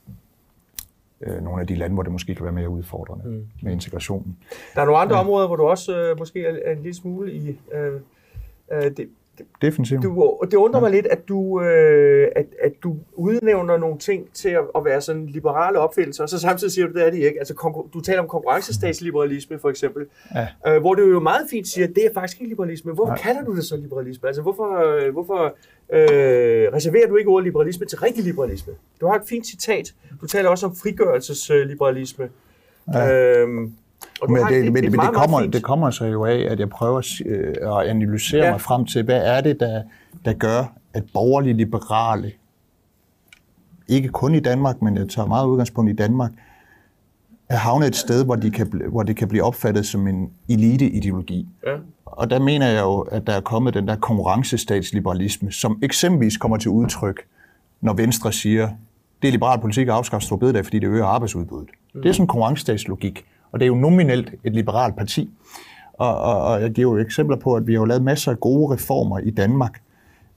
øh, nogle af de lande, hvor det måske kan være mere udfordrende mm. med integrationen. Der er nogle andre ja. områder, hvor du også øh, måske er, er en lille smule i... Øh, øh, det, Defensivt. Du, det undrer mig lidt, at du, øh, at, at du udnævner nogle ting til at, at være sådan liberale opfindelser, og så samtidig siger du, det er de ikke. Altså, konkur- du taler om konkurrencestatsliberalisme, for eksempel, Ja. øh, hvor du jo meget fint siger, at det er faktisk ikke liberalisme. Hvorfor Nej. kalder du det så liberalisme? Altså, hvorfor, øh, hvorfor øh, reserverer du ikke ordet liberalisme til rigtig liberalisme? Du har et fint citat. Du taler også om frigørelsesliberalisme. Ja. Øhm, og Men, det, et- et men, men meget, det, kommer, det kommer så jo af, at jeg prøver at øh, at analysere Ja. mig frem til, hvad er det, der, der gør, at borgerlige liberale, ikke kun i Danmark, men jeg tager meget udgangspunkt i Danmark, er havnet et sted, hvor, de kan, hvor det kan blive opfattet som en eliteideologi. Ja. Og der mener jeg jo, at der er kommet den der konkurrencestatsliberalisme, som eksempelvis kommer til udtryk, når Venstre siger, det er liberal politik at afskaffe store bededag, fordi det øger arbejdsudbuddet. Mm. Det er sådan en konkurrencestatslogik, og det er jo nominelt et liberalt parti. Og, og, og jeg giver jo eksempler på, at vi har jo lavet masser af gode reformer i Danmark.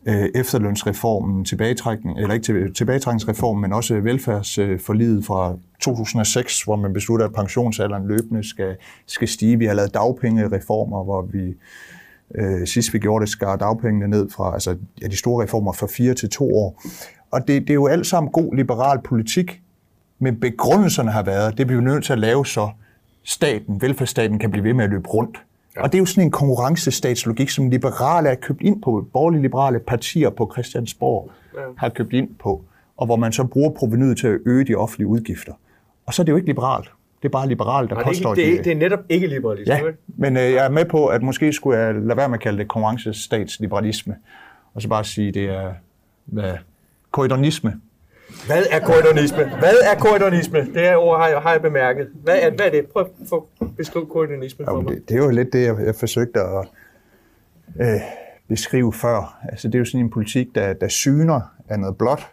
Øh, efterlønsreformen, tilbagetrækning, eller ikke tilbagetrækningsreformen, men også velfærdsforliget fra 2006, hvor man beslutter, at pensionsalderen løbende skal, skal stige. Vi har lavet dagpengereformer, hvor vi øh, sidst vi gjorde det, skar dagpengene ned fra altså, ja, de store reformer fra fire til to år. Og det, det er jo alt sammen god liberal politik, men begrundelserne har været, det bliver vi nødt til at lave så staten, velfærdsstaten, kan blive ved med at løbe rundt. Ja. Og det er jo sådan en konkurrencestatslogik, som liberale er købt ind på, borgerlige liberale partier på Christiansborg ja. har købt ind på, og hvor man så bruger provenyet til at øge de offentlige udgifter. Og så er det jo ikke liberalt. Det er bare liberalt, der Nej, det, er påstår, ikke, det, de- er, det er netop ikke liberalisme. Ja, men øh, jeg er med på, at måske skulle jeg lade være med at kalde det konkurrencestatsliberalisme, og så bare sige, det er hvad, korridonisme. Hvad er korridonisme? Hvad er korridonisme? Det her ord har jeg, har jeg bemærket. Hvad er, hvad er det? Prøv at få- beskriv korridonisme for mig. det, det er jo lidt det, jeg, jeg forsøgte at øh, beskrive før. Altså, det er jo sådan en politik, der, der syner af noget blåt,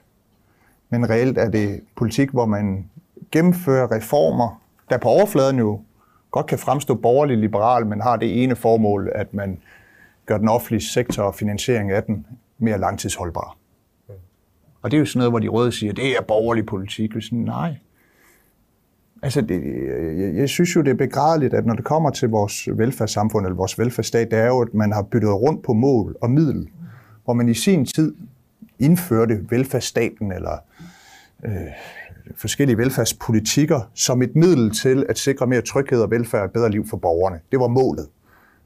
men reelt er det politik, hvor man gennemfører reformer, der på overfladen jo godt kan fremstå borgerlig liberal, men har det ene formål, at man gør den offentlige sektor og finansiering af den mere langtidsholdbar. Og det er jo sådan noget, hvor de røde siger, det er borgerlig politik. Vi sådan, nej. Altså, det, jeg, jeg synes jo, det er begrædeligt, at når det kommer til vores velfærdssamfund eller vores velfærdsstat, det er jo, at man har byttet rundt på mål og middel. Hvor man i sin tid indførte velfærdsstaten eller øh, forskellige velfærdspolitikker som et middel til at sikre mere tryghed og velfærd og et bedre liv for borgerne. Det var målet.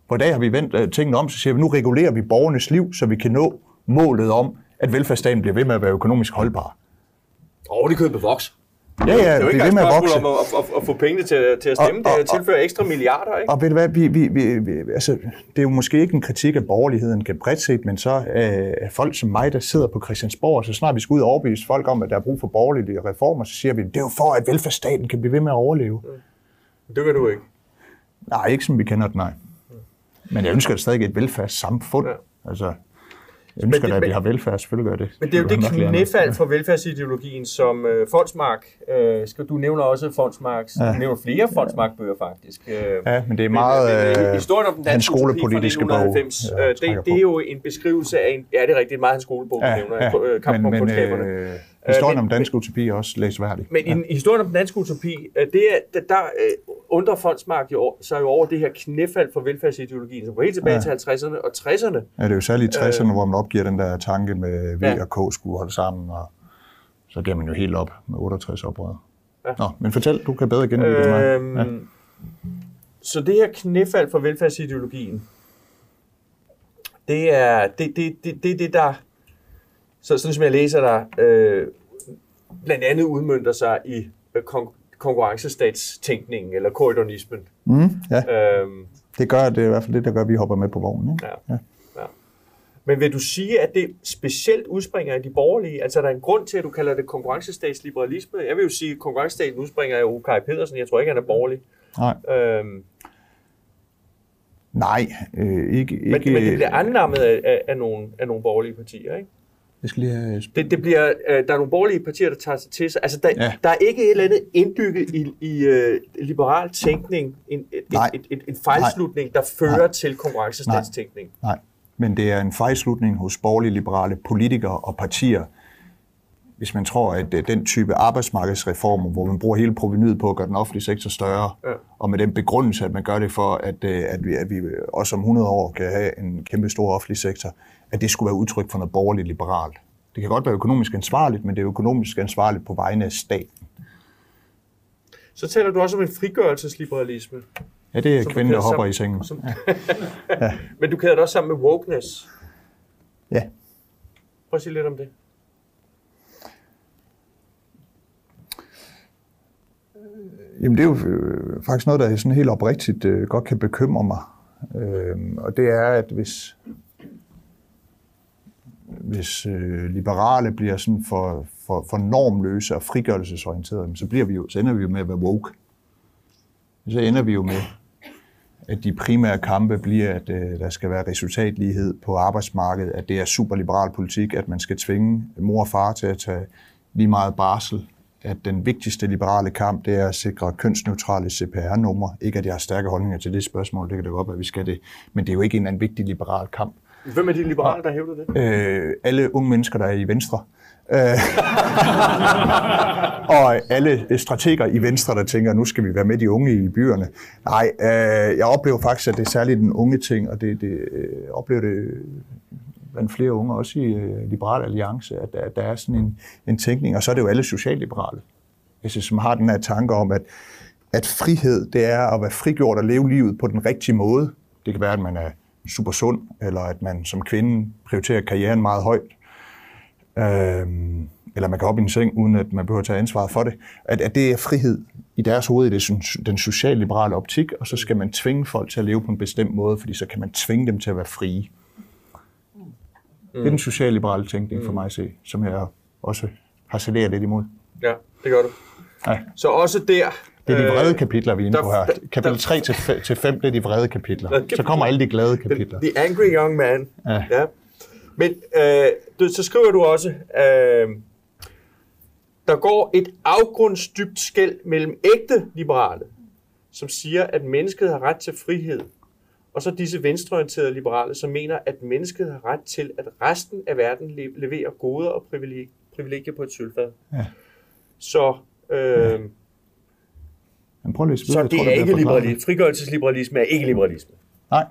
På dag har vi vendt øh, tingene om, så siger vi, nu regulerer vi borgernes liv, så vi kan nå målet om, at velfærdsstaten bliver ved med at være økonomisk holdbar. Og det køber voks. Ja, ja, det er jo det ikke er ved engang med at vokse. om at, at, at, få pengene til, til at stemme. Og- og- det tilfører ekstra milliarder, ikke? Og ved du hvad, vi, vi, vi, vi, altså, det er jo måske ikke en kritik af borgerligheden kan bredt set, men så øh, er folk som mig, der sidder på Christiansborg, og så snart vi skal ud og overbevise folk om, at der er brug for borgerlige reformer, så siger vi, det er jo for, at velfærdsstaten kan blive ved med at overleve. Det gør du ikke. Nej, ikke som vi kender det, nej. Men jeg ønsker stadig et velfærdssamfund. Ja. Altså, ønsker det- da, at vi men- har velfærd, selvfølgelig gør det. Men det er jo det knæfald for velfærdsideologien, som øh, Fonsmark, øh, skal, du nævner også Fonsmarks, ja. Ja. du nævner flere Fonsmark-bøger faktisk. Øh, Ja, men det er meget men, øh, øh, historien om den danske skolepolitiske bog. 1990, jeg øh, det, det er jo en beskrivelse af en, ja det er rigtigt, meget hans skolebog, du ja, nævner, ja, øh, kampen men, om men øh, historien men- om dansk utopi er også læsværdig. Men i, i historien om den danske utopi, øh, det er, der, øh, undrer Fondsmark jo, sig jo over det her knæfald for velfærdsideologien, som går helt tilbage Ja. til 50'erne og 60'erne. Ja, det er jo særligt i 60'erne, hvor man opgiver den der tanke med V Ja. og K skulle holde sammen, og så giver man jo helt op med 68 oprør. Ja. Nå, men fortæl, du kan bedre gengive det mig. Øhm, Ja. Så det her knæfald for velfærdsideologien, det er det, det, det, det, det der, så, sådan som jeg læser der, øh, blandt andet udmyndter sig i øh, kon- konkurrencestatstænkningen, eller korridonismen. Mm, ja, Øhm, det gør det er i hvert fald det, der gør, at vi hopper med på vognen. Ikke? Ja. Ja. Men vil du sige, at det specielt udspringer af de borgerlige? Altså, er der en grund til, at du kalder det konkurrencestatsliberalisme? Jeg vil jo sige, at konkurrencestaten udspringer af Ukaj Pedersen. Jeg tror ikke, han er borgerlig. Nej, Øhm, nej øh, ikke. men, ikke men det bliver annammet af, af, af, nogle, af nogle borgerlige partier, ikke? Jeg skal lige have... Det, det bliver, øh, der er nogle borgerlige partier, der tager sig til sig. Altså, der, ja. Der er ikke et eller andet indbygget i, i uh, liberal tænkning, en, et, Nej. et, et, en fejlslutning, der fører Nej. til konkurrencestatstænkning. Nej, men det er en fejlslutning hos borgerlige liberale politikere og partier hvis man tror, at øh, den type arbejdsmarkedsreformer, hvor man bruger hele provenyet på at gøre den offentlige sektor større, Ja. og med den begrundelse, at man gør det for, at, øh, at, vi, at vi også om 100 år kan have en kæmpe stor offentlig sektor, at det skulle være udtryk for noget borgerligt liberalt. Det kan godt være økonomisk ansvarligt, men det er økonomisk ansvarligt på vegne af staten. Så taler du også om en frigørelsesliberalisme. Ja, det er Som kvinden, der hopper sam- i sengen. Som... Men du kæder det også sammen med wokeness. Ja. Prøv at sige lidt om det. Jamen det er jo øh, faktisk noget, der sådan helt oprigtigt øh, godt kan bekymre mig. Øh, og det er, at hvis, hvis øh, liberale bliver sådan for, for, for normløse og frigørelsesorienterede, så, bliver vi jo, så ender vi jo med at være woke. Så ender vi jo med, at de primære kampe bliver, at øh, der skal være resultatlighed på arbejdsmarkedet, at det er superliberal politik, at man skal tvinge mor og far til at tage lige meget barsel, at den vigtigste liberale kamp, det er at sikre kønsneutrale CPR-numre. Ikke at jeg har stærke holdninger til det spørgsmål, det kan da godt være, at vi skal det, men det er jo ikke en anden vigtig liberal kamp. Hvem er de liberale, der hævder det? Øh, alle unge mennesker, der er i Venstre. Øh, og alle strateger i Venstre, der tænker, nu skal vi være med de unge i byerne. Nej, øh, jeg oplever faktisk, at det er særligt den unge ting, og det, det øh, oplever det blandt flere unge, også i øh, Liberal Alliance, at, der, der er sådan en, en tænkning, og så er det jo alle socialliberale, altså, som har den her tanke om, at, at frihed, det er at være frigjort og leve livet på den rigtige måde. Det kan være, at man er super sund, eller at man som kvinde prioriterer karrieren meget højt, øhm, eller man kan op i en seng, uden at man behøver at tage ansvaret for det. At, at det er frihed i deres hoved, i det, den socialliberale optik, og så skal man tvinge folk til at leve på en bestemt måde, fordi så kan man tvinge dem til at være frie. Det er den socialliberale tænkning for mig at se, som jeg også har saleret lidt imod. Ja, det gør du. Ja. Så også der... Det er de vrede kapitler, vi er inde på her. Kapitel der- 3 til til 5, det er de vrede kapitler. Så kommer alle de glade kapitler. The, the Angry Young Man. Ja. ja. Men øh, du, så skriver du også, øh, der går et afgrundsdybt skæld mellem ægte liberale, som siger, at mennesket har ret til frihed, og så disse venstreorienterede liberale, som mener, at mennesket har ret til, at resten af verden le- leverer goder og privilegier, på et sølvfad. Ja. Så, øh, Men prøv at læse så videre. det tror, er ikke liberalisme. Frigørelsesliberalisme er ikke liberalisme. Nej,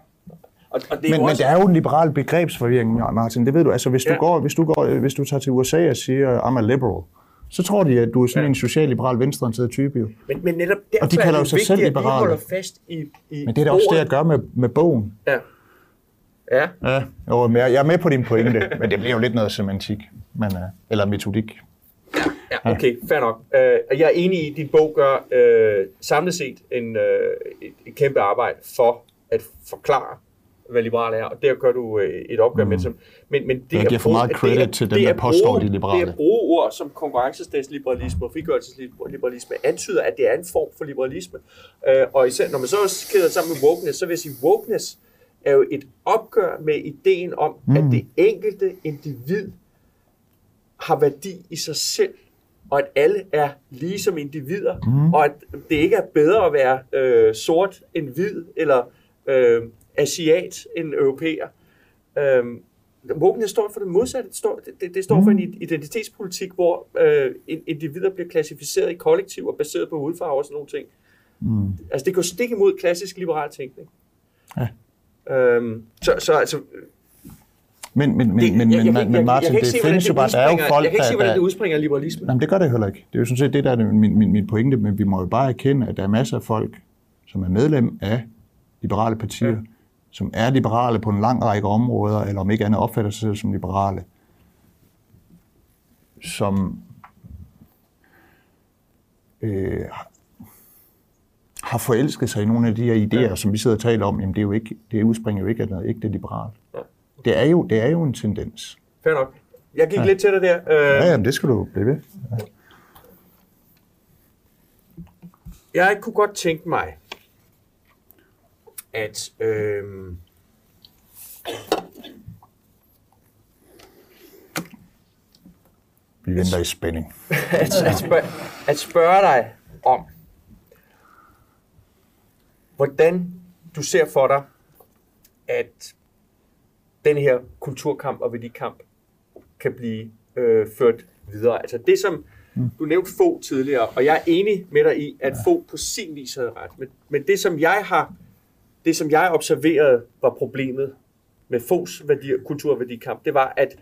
Og, og det er men, jo men også, der er jo en liberal begrebsforvirring, Martin. Det ved du. Altså, hvis du, Ja. går, hvis du, går, hvis du tager til USA og siger, I'm a liberal, så tror de, at du er sådan Ja. en socialliberal venstreorienteret type. Jo. Men, men netop derfor Og de kalder er jo det sig selv liberale. holder fast i, i Men det er da også det, jeg gør med, med bogen. Ja. Ja. Ja, jo, men jeg, jeg er med på din pointe, men det bliver jo lidt noget semantik, men, uh, eller metodik. Ja, okay, fair nok. Uh, jeg er enig i, at din bog gør uh, samlet set en, uh, et, et kæmpe arbejde for at forklare, hvad liberal er, og der gør du uh, et opgør mm. med det. som- Men, men det Jeg giver for meget det credit at- til dem, det der påstår, de er liberale. Det at bruge ord som konkurrencestatsliberalisme og frigørelsesliberalisme antyder, at det er en form for liberalisme. Uh, og især, når man så også kæder sammen med wokeness, så vil jeg sige, wokeness er jo et opgør med ideen om, mm. at det enkelte individ har værdi i sig selv, og at alle er lige som individer, mm. og at det ikke er bedre at være øh, sort end hvid, eller øh, asiat end europæer. Øh, Wokeness står for det modsatte. Det står, det, det står for en identitetspolitik, hvor øh, individer bliver klassificeret i kollektiv og baseret på hudfarve og sådan nogle ting. Mm. Altså det går stik imod klassisk liberal tænkning. Ja. Øhm, så, så altså, Men, men, men, det- men, jeg- jeg men, men Martin, jeg det findes jo bare, der er jo folk, Jeg kan ikke se, hvordan det udspringer af liberalisme. Jamen, det gør det heller ikke. Det er jo sådan set det, der er min, min, min pointe, men vi må jo bare erkende, at der er masser af folk, som er medlem af liberale partier, ja. som er liberale på en lang række områder, eller om ikke andet opfatter sig selv som liberale, som øh, har forelsket sig i nogle af de her idéer, ja. som vi sidder og taler om, jamen det, er jo ikke, det udspringer jo ikke af noget ægte liberalt. Ja. Det er jo, det er jo en tendens. Fair nok. Jeg gik ja. lidt til dig der. Øh, Ja, jamen, det skal du blive ved. Jeg kunne godt tænke mig, at øhm, Vi venter i spænding. at, at, spørge, at spørge dig om, hvordan du ser for dig, at den her kulturkamp og værdikamp kan blive øh, ført videre. Altså det, som du nævnte få tidligere, og jeg er enig med dig i, at få på sin vis havde ret. Men, men det, som jeg har, det, som jeg observerede var problemet med Fos værdi, kultur- og værdikamp, det var, at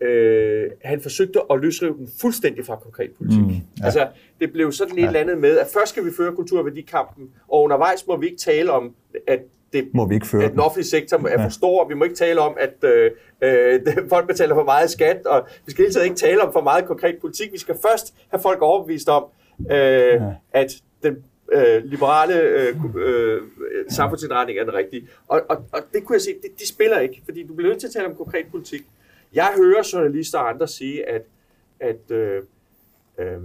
øh, han forsøgte at løsrive den fuldstændig fra konkret politik. Mm, ja. Altså, det blev sådan et eller andet med, at først skal vi føre kultur- og værdikampen, og undervejs må vi ikke tale om, at det, Må vi ikke føre at den offentlige sektor er for stor. Vi må ikke tale om, at øh, øh, folk betaler for meget skat, og vi skal hele tiden ikke tale om for meget konkret politik. Vi skal først have folk overbevist om, øh, ja. at den øh, liberale øh, øh, samfundsindretning er den rigtige. Og, og, og det kunne jeg se, det, de spiller ikke, fordi du bliver nødt til at tale om konkret politik. Jeg hører journalister og andre sige, at, at øh, øh,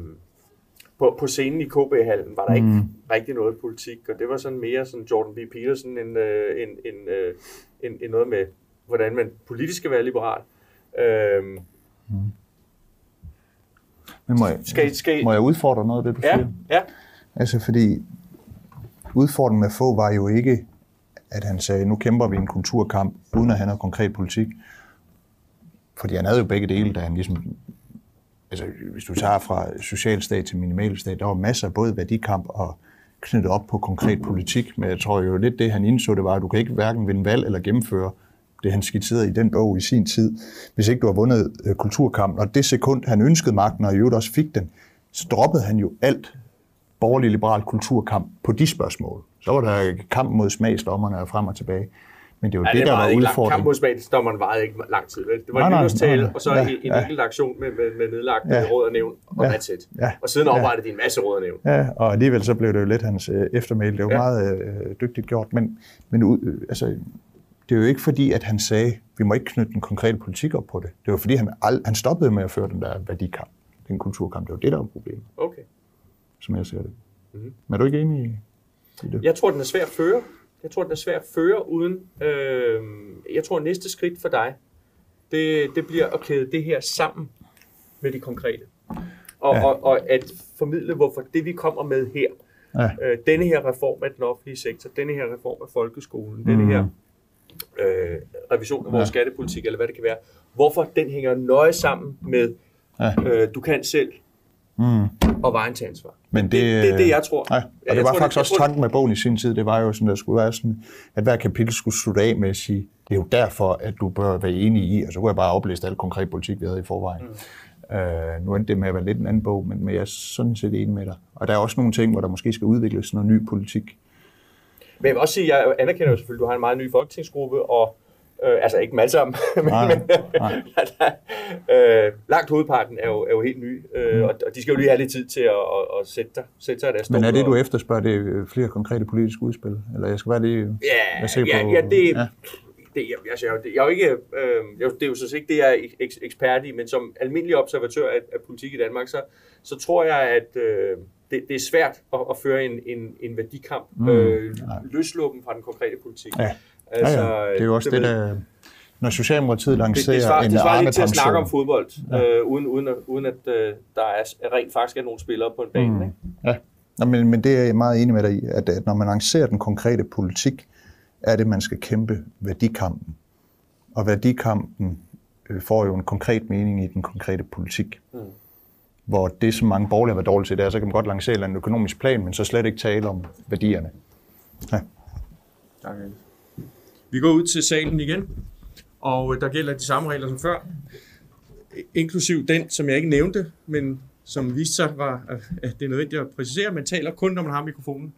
på, på scenen i KB-hallen var der ikke Mm. rigtig noget politik, og det var sådan mere sådan Jordan B. Peterson end, øh, end, end, øh, end, end noget med, hvordan man politisk skal være liberal. Øh, Men må jeg, skal, skal, må jeg udfordre noget af det, du ja, siger? ja, Altså, fordi udfordringen med få var jo ikke, at han sagde, nu kæmper vi en kulturkamp, uden at have noget konkret politik. Fordi han havde jo begge dele, da han ligesom... Altså, hvis du tager fra socialstat til minimalstat, der var masser af både værdikamp og knyttet op på konkret politik, men jeg tror jo lidt det, han indså, det var, at du kan ikke hverken vinde valg eller gennemføre det, han skitserede i den bog i sin tid, hvis ikke du har vundet øh, kulturkampen. Og det sekund, han ønskede magten, og i øvrigt også fik den, så droppede han jo alt borgerlig liberal kulturkamp på de spørgsmål. Så var der kamp mod smagsdommerne og frem og tilbage. Men det var Ja, det, det der var lang, kamp udfordringen. mod smagsdommeren varede ikke lang tid. Vel? Det var Nej, en nytårstale, og så ja, en, en ja. enkelt aktion med, med, med nedlagt Ja. ja. råd og nævn og Ja. ja. that's it. Ja. Og siden Ja. oprettede de en masse råd og nævn. Ja, og alligevel så blev det jo lidt hans øh, eftermæl. Det var ja. Ja. meget øh, dygtigt gjort, men, men ud- øh, altså, det er jo ikke fordi, at han sagde, vi må ikke knytte en konkret politik op på det. Det var fordi, han, ald- han stoppede med at føre den der værdikamp, den kulturkamp. Det var det, der var problemet, Okay. som jeg ser det. Mhm. Mm-hmm. Men er du ikke enig i, i det? Jeg tror, den er svær at føre. Jeg tror, den er svær at føre uden... Øh, jeg tror, næste skridt for dig, det, det bliver at kæde det her sammen med de konkrete. Og, Ja. og, og at formidle, hvorfor det, vi kommer med her, Ja. øh, denne her reform af den offentlige sektor, denne her reform af folkeskolen, Mhm. denne her øh, revision af vores ja. skattepolitik, eller hvad det kan være, hvorfor den hænger nøje sammen med, Ja. øh, du kan selv, Mm. og vejen til ansvar. Men det, Det, det er det, jeg tror. Ja, og jeg det var tror, faktisk jeg også tanken med bogen i sin tid. Det var jo sådan, der skulle være sådan, at hver kapitel skulle slutte af med at sige, det er jo derfor, at du bør være enig i, og så kunne jeg bare oplæse al konkret politik, vi havde i forvejen. Mm. Øh, nu endte det med at være lidt en anden bog, men, men jeg er sådan set enig med dig. Og der er også nogle ting, hvor der måske skal udvikles noget ny politik. Men jeg vil også sige, jeg anerkender jo selvfølgelig, at du har en meget ny folketingsgruppe, og øh, altså ikke dem alle sammen, men, Nej, men nej. øh, langt hovedparten er jo, er jo helt ny, øh, Mm. og, og de skal jo lige have lidt tid til at, at, at sætte, dig, sætte sig deres Men er det, du efterspørger, det er øh, flere konkrete politiske udspil? Eller jeg skal bare lige Ja, se ja, på... ja, det, Ja. det, altså, jeg, jeg er jo ikke, øh, jeg, det er jo sådan ikke det, jeg er eks- ekspert i, men som almindelig observatør af, af politik i Danmark, så, så tror jeg, at øh, det, det er svært at, at føre en, en, en værdikamp, Mm, øh, løsluppen fra den konkrete politik. Ja. Altså, ja, ja. Det er jo også det, vil- der... Når Socialdemokratiet det, lancerer det, svarer, en det svarer lidt til at snakke om fodbold, ja. øh, uden, uden, at, uden at øh, der er, rent faktisk er nogle spillere på en bane. Mm. Ikke? Ja, Nå, men, men det er jeg meget enig med dig i, at, at når man lancerer den konkrete politik, er det, man skal kæmpe værdikampen. Og værdikampen øh, får jo en konkret mening i den konkrete politik. Mm. Hvor det, som mange borgerlige har været dårlige til, det er, så kan man godt lancere en økonomisk plan, men så slet ikke tale om værdierne. Ja. Tak, Jens. Vi går ud til salen igen, og øh, der gælder de samme regler som før. Inklusiv den, som jeg ikke nævnte, men som viste sig, var, at det er nødvendigt at præcisere. Man taler kun, når man har mikrofonen.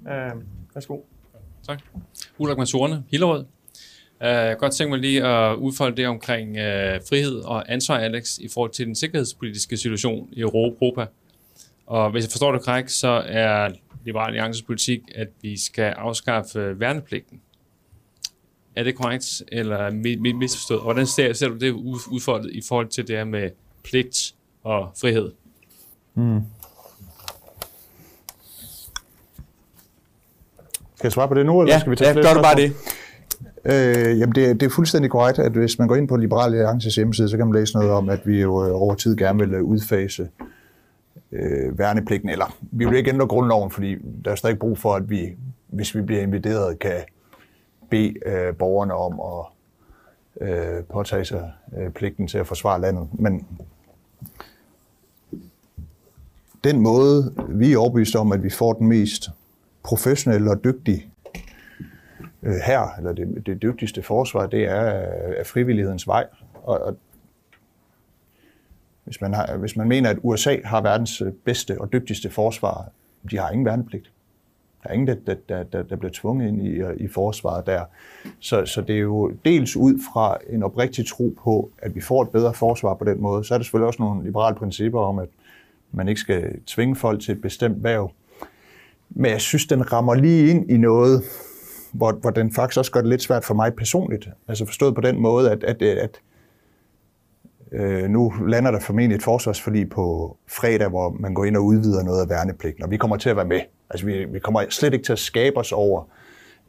Uh, værsgo. Tak. Ulrik Maturne, Hillerød. Øh, jeg kan godt tænke mig lige at udfolde det omkring øh, frihed og ansvar, Alex, i forhold til den sikkerhedspolitiske situation i Europa. Og hvis jeg forstår det korrekt, så er Liberal Alliances politik, at vi skal afskaffe værnepligten. Er det korrekt, eller mi- mi- misforstået? Og hvordan ser, ser du det ud- udfoldet i forhold til det her med pligt og frihed? Mm. Skal jeg svare på det nu, eller Ja, skal vi tage ja flere gør du bare det. Øh, jamen det, det er fuldstændig korrekt, at hvis man går ind på Liberale Alliances hjemmeside, så kan man læse noget om, at vi jo øh, over tid gerne vil øh, udfase øh, værnepligten, eller vi vil ikke ændre grundloven, fordi der er stadig brug for, at vi, hvis vi bliver inviteret, kan bede øh, borgerne om at øh, påtage sig øh, pligten til at forsvare landet. Men, den måde, vi er overbevist om, at vi får den mest professionelle og dygtige øh, her, eller det, det dygtigste forsvar, det er af øh, frivillighedens vej. Og, og hvis, man har, hvis man mener, at USA har verdens øh, bedste og dygtigste forsvar, de har ingen værnepligt. Der er ingen, der, der, der, der bliver tvunget ind i, i forsvaret der. Så, så det er jo dels ud fra en oprigtig tro på, at vi får et bedre forsvar på den måde. Så er der selvfølgelig også nogle liberale principper om, at man ikke skal tvinge folk til et bestemt værv. Men jeg synes, den rammer lige ind i noget, hvor, hvor den faktisk også gør det lidt svært for mig personligt. Altså forstået på den måde, at, at, at øh, nu lander der formentlig et forsvarsforlig på fredag, hvor man går ind og udvider noget af værnepligten, og vi kommer til at være med. Altså vi, vi kommer slet ikke til at skabe os over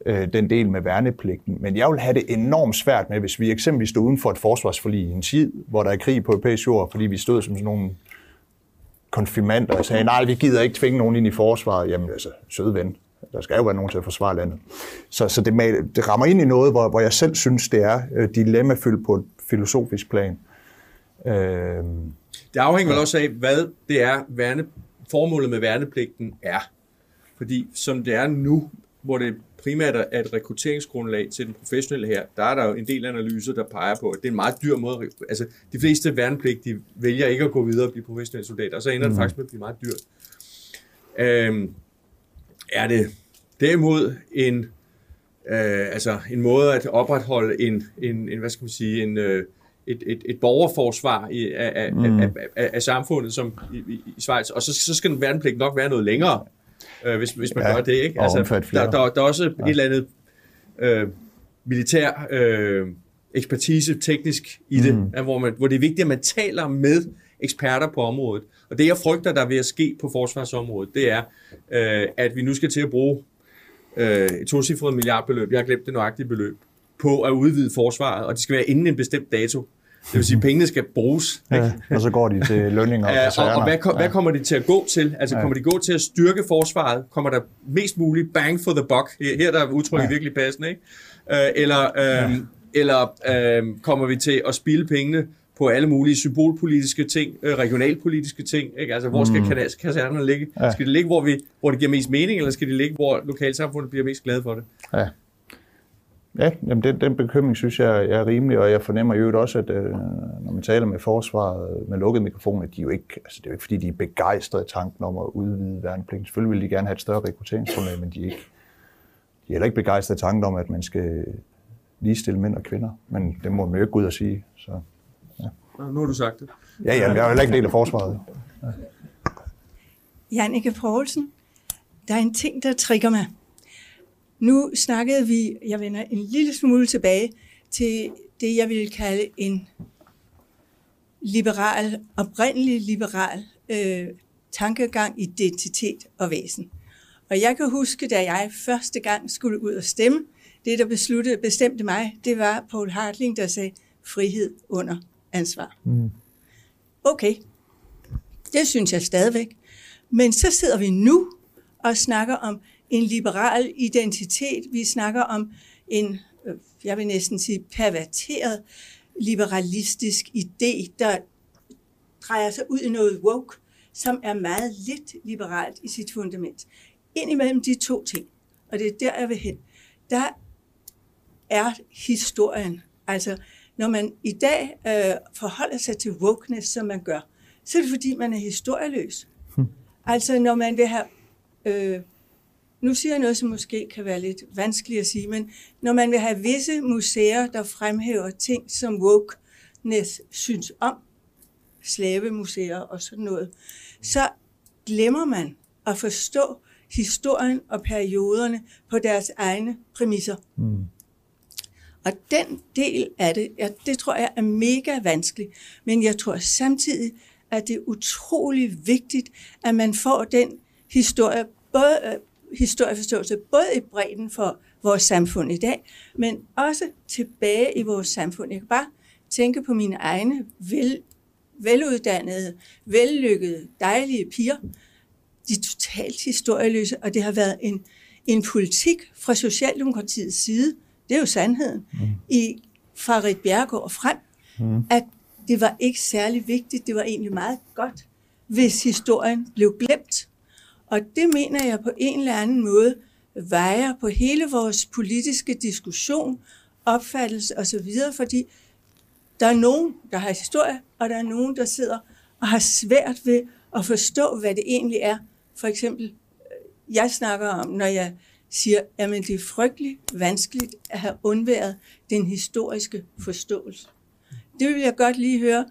øh, den del med værnepligten, men jeg vil have det enormt svært med, hvis vi eksempelvis stod uden for et forsvarsforlig i en tid, hvor der er krig på europæisk jord, fordi vi stod som sådan nogle konfirmander og sagde, nej, vi gider ikke tvinge nogen ind i forsvaret. Jamen altså, søde ven, der skal jo være nogen til at forsvare landet. Så, så det, det rammer ind i noget, hvor, hvor jeg selv synes, det er øh, dilemmafyldt på et filosofisk plan. Øh, det afhænger vel også af, hvad det er, værne, formålet med værnepligten er. Fordi som det er nu, hvor det primært er et rekrutteringsgrundlag til den professionelle her, der er der jo en del analyser, der peger på, at det er en meget dyr måde. Altså, de fleste værnepligtige vælger ikke at gå videre og blive professionelle soldater, og så ender mm. det faktisk med at blive meget dyrt. Øhm, er det derimod en, øh, altså en måde at opretholde en, en, en hvad skal man sige, en, øh, et, et, et borgerforsvar i, af, af, mm. af, af, af samfundet som i, i, i Schweiz, og så, så skal den værnepligt nok være noget længere, øh, hvis, hvis man ja, gør det. Ikke? Altså, der, der, der er også ja. et eller andet øh, militær øh, ekspertise teknisk i det, mm. hvor, man, hvor det er vigtigt, at man taler med eksperter på området. Og det, jeg frygter, der er ved at ske på forsvarsområdet, det er, øh, at vi nu skal til at bruge øh, et tocifret milliardbeløb, jeg har glemt det nøjagtige beløb, på at udvide forsvaret, og det skal være inden en bestemt dato. Det vil sige, at pengene skal bruges. Ikke? Ja, og så går de til lønninger og ja, og, og hvad, kom, ja. hvad kommer de til at gå til? Altså, ja. kommer de gå til at styrke forsvaret? Kommer der mest muligt bang for the buck? Her der er udtrykket ja. virkelig passende, ikke? Øh, eller øh, ja. eller øh, kommer vi til at spille pengene på alle mulige symbolpolitiske ting, øh, regionalpolitiske ting. Ikke? Altså, hvor skal mm. kasernerne ligge? Ja. Skal det ligge, hvor, vi, hvor det giver mest mening, eller skal det ligge, hvor lokalsamfundet bliver mest glad for det? Ja. Ja, jamen den, den bekymring synes jeg er rimelig, og jeg fornemmer jo også, at øh, når man taler med forsvaret med lukket mikrofon, at de jo ikke, altså det er jo ikke fordi, de er begejstrede tanken om at udvide værnepligten. Selvfølgelig vil de gerne have et større rekrutteringsgrundlag, men de er, ikke, de er heller ikke begejstrede tanken om, at man skal ligestille mænd og kvinder. Men det må man jo ikke gå ud og sige. Så, ja. Nu har du sagt det. Ja, ja, jeg er heller ikke en del af forsvaret. Ja. Jannike Poulsen, der er en ting, der trigger mig. Nu snakkede vi, jeg vender en lille smule tilbage til det, jeg vil kalde en liberal, oprindelig liberal øh, tankegang, identitet og væsen. Og jeg kan huske, da jeg første gang skulle ud og stemme, det, der besluttede, bestemte mig, det var Paul Hartling, der sagde frihed under ansvar. Mm. Okay, det synes jeg stadigvæk. Men så sidder vi nu og snakker om en liberal identitet. Vi snakker om en, øh, jeg vil næsten sige, perverteret liberalistisk idé, der drejer sig ud i noget woke, som er meget lidt liberalt i sit fundament. Indimellem de to ting, og det er der, jeg vil hen, der er historien. Altså, når man i dag øh, forholder sig til wokeness, som man gør, så er det fordi, man er historieløs. Hmm. Altså, når man vil have øh, nu siger jeg noget, som måske kan være lidt vanskeligt at sige, men når man vil have visse museer, der fremhæver ting, som wokeness synes om, slavemuseer og sådan noget, så glemmer man at forstå historien og perioderne på deres egne præmisser. Mm. Og den del af det, ja, det tror jeg er mega vanskeligt. Men jeg tror samtidig, at det er utrolig vigtigt, at man får den historie både historieforståelse, både i bredden for vores samfund i dag, men også tilbage i vores samfund. Jeg kan bare tænke på mine egne vel, veluddannede, vellykkede, dejlige piger. De er totalt historieløse, og det har været en, en politik fra Socialdemokratiets side, det er jo sandheden, mm. i Farid Bjergård frem, mm. at det var ikke særlig vigtigt, det var egentlig meget godt, hvis historien blev glemt. Og det mener jeg på en eller anden måde vejer på hele vores politiske diskussion, opfattelse osv., fordi der er nogen, der har historie, og der er nogen, der sidder og har svært ved at forstå, hvad det egentlig er. For eksempel, øh, jeg snakker om, når jeg siger, at det er frygteligt vanskeligt at have undværet den historiske forståelse. Det vil jeg godt lige høre,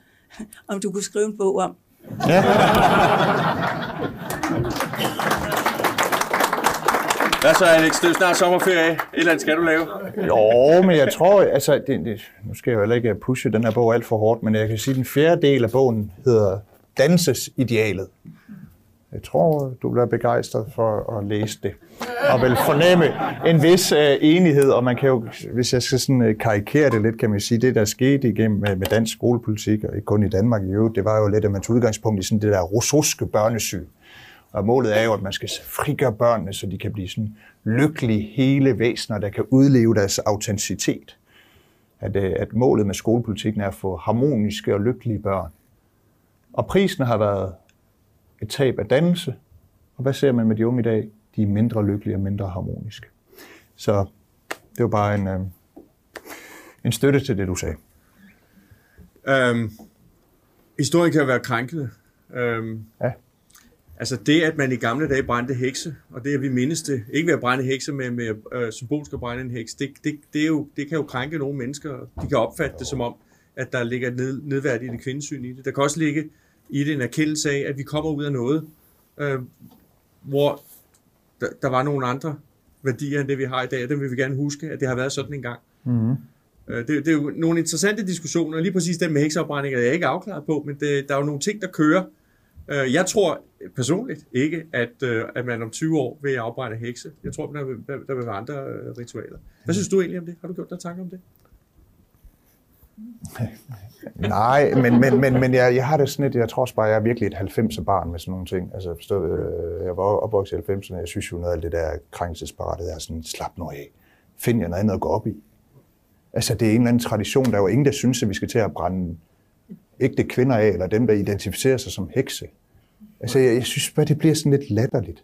om du kunne skrive en bog om. Ja. Hvad så, Alex? Det er snart sommerferie. Et eller andet skal du lave. Jo, men jeg tror, altså, det, det, nu skal jeg jo heller ikke pushe den her bog alt for hårdt, men jeg kan sige, at den fjerde del af bogen hedder Dansesidealet. Jeg tror, du bliver begejstret for at læse det. Og vil fornemme en vis uh, enighed, og man kan jo, hvis jeg skal sådan uh, karikere det lidt, kan man sige, det der skete igennem med, med dansk skolepolitik, og ikke kun i Danmark i øvrigt, det var jo lidt, at man tog udgangspunkt i sådan det der rousseauske børnesyn. Og målet er jo, at man skal frigøre børnene, så de kan blive sådan lykkelige hele væsener, der kan udleve deres autenticitet. At, uh, at målet med skolepolitikken er at få harmoniske og lykkelige børn. Og prisen har været et tab af dannelse. Og hvad ser man med de unge i dag? De er mindre lykkelige og mindre harmoniske. Så det var bare en, øh, en støtte til det, du sagde. Øhm, historien kan være krænkende. Øhm, ja. Altså det, at man i gamle dage brændte hekse, og det, at vi mindes det, ikke ved at brænde hekse, men med øh, symbolsk at brænde en heks, det, det, det, er jo, det kan jo krænke nogle mennesker. De kan opfatte det som om, at der ligger et ned, nedværdigt kvindesyn i det. Der kan også ligge i det en erkendelse af, at vi kommer ud af noget, øh, hvor der, der var nogle andre værdier end det, vi har i dag, og dem vil vi gerne huske, at det har været sådan en gang. Mm-hmm. Øh, det, det er jo nogle interessante diskussioner, lige præcis den med hekseopbrænding er jeg ikke afklaret på, men det, der er jo nogle ting, der kører. Øh, jeg tror personligt ikke, at, øh, at man om 20 år vil afbrænde hekse. Jeg tror, der vil, der vil være andre øh, ritualer. Hvad synes du egentlig om det? Har du gjort dig tanker om det? Nej, men, men, men, men jeg, jeg har det sådan lidt, jeg tror også bare, jeg er virkelig et 90'er barn med sådan nogle ting. Altså, forstå, øh, jeg var opvokset i 90'erne, jeg synes jo noget af det der krænkelsesparate er sådan, slap nu af. Find jer noget andet at gå op i. Altså, det er en eller anden tradition. Der er jo ingen, der synes, at vi skal til at brænde ægte kvinder af, eller dem, der identificerer sig som hekse. Altså, jeg, jeg synes bare, det bliver sådan lidt latterligt.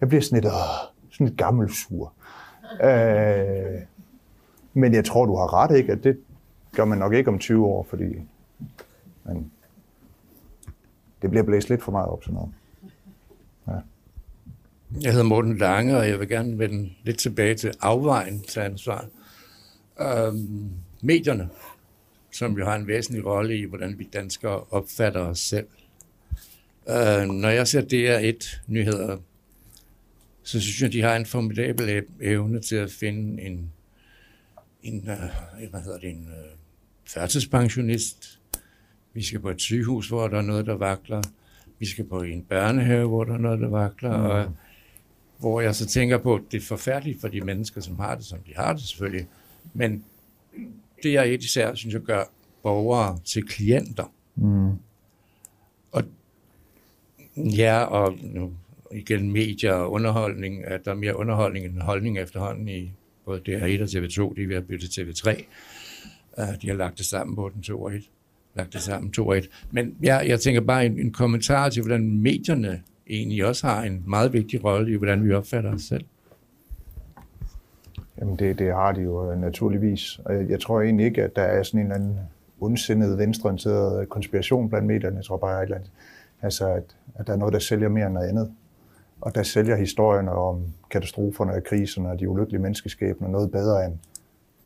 Jeg bliver sådan lidt, åh, sådan lidt gammelsur. Øh, men jeg tror, du har ret, ikke? At det, gør man nok ikke om 20 år, fordi men det bliver blæst lidt for meget op sådan noget. Ja. Jeg hedder Morten Lange, og jeg vil gerne vende lidt tilbage til afvejen til ansvar. Øhm, medierne, som jo har en væsentlig rolle i, hvordan vi danskere opfatter os selv. Øh, når jeg ser DR1 nyheder, så synes jeg, de har en formidabel evne til at finde en, en uh, hvad hedder det, en uh, førtidspensionist. Vi skal på et sygehus, hvor der er noget, der vakler. Vi skal på en børnehave, hvor der er noget, der vakler. Mm. Og hvor jeg så tænker på, at det er forfærdeligt for de mennesker, som har det, som de har det selvfølgelig. Men det er et især, synes jeg, gør borgere til klienter. Mm. Og ja, og nu igen medier og underholdning, at der er mere underholdning end holdning efterhånden i både DR1 og TV2, de er ved at bytte til TV3. Uh, de har lagt det sammen på den 2 og 1. Lagt det sammen 2 og 1. Men ja, jeg tænker bare en, en kommentar til, hvordan medierne egentlig også har en meget vigtig rolle i, hvordan vi opfatter os selv. Jamen det, det har de jo øh, naturligvis. Jeg, tror egentlig ikke, at der er sådan en eller anden ondsindet, venstreorienteret konspiration blandt medierne. Jeg tror bare, at, altså, at, at der er noget, der sælger mere end noget andet. Og der sælger historierne om katastroferne og kriserne og de ulykkelige menneskeskæbner noget bedre end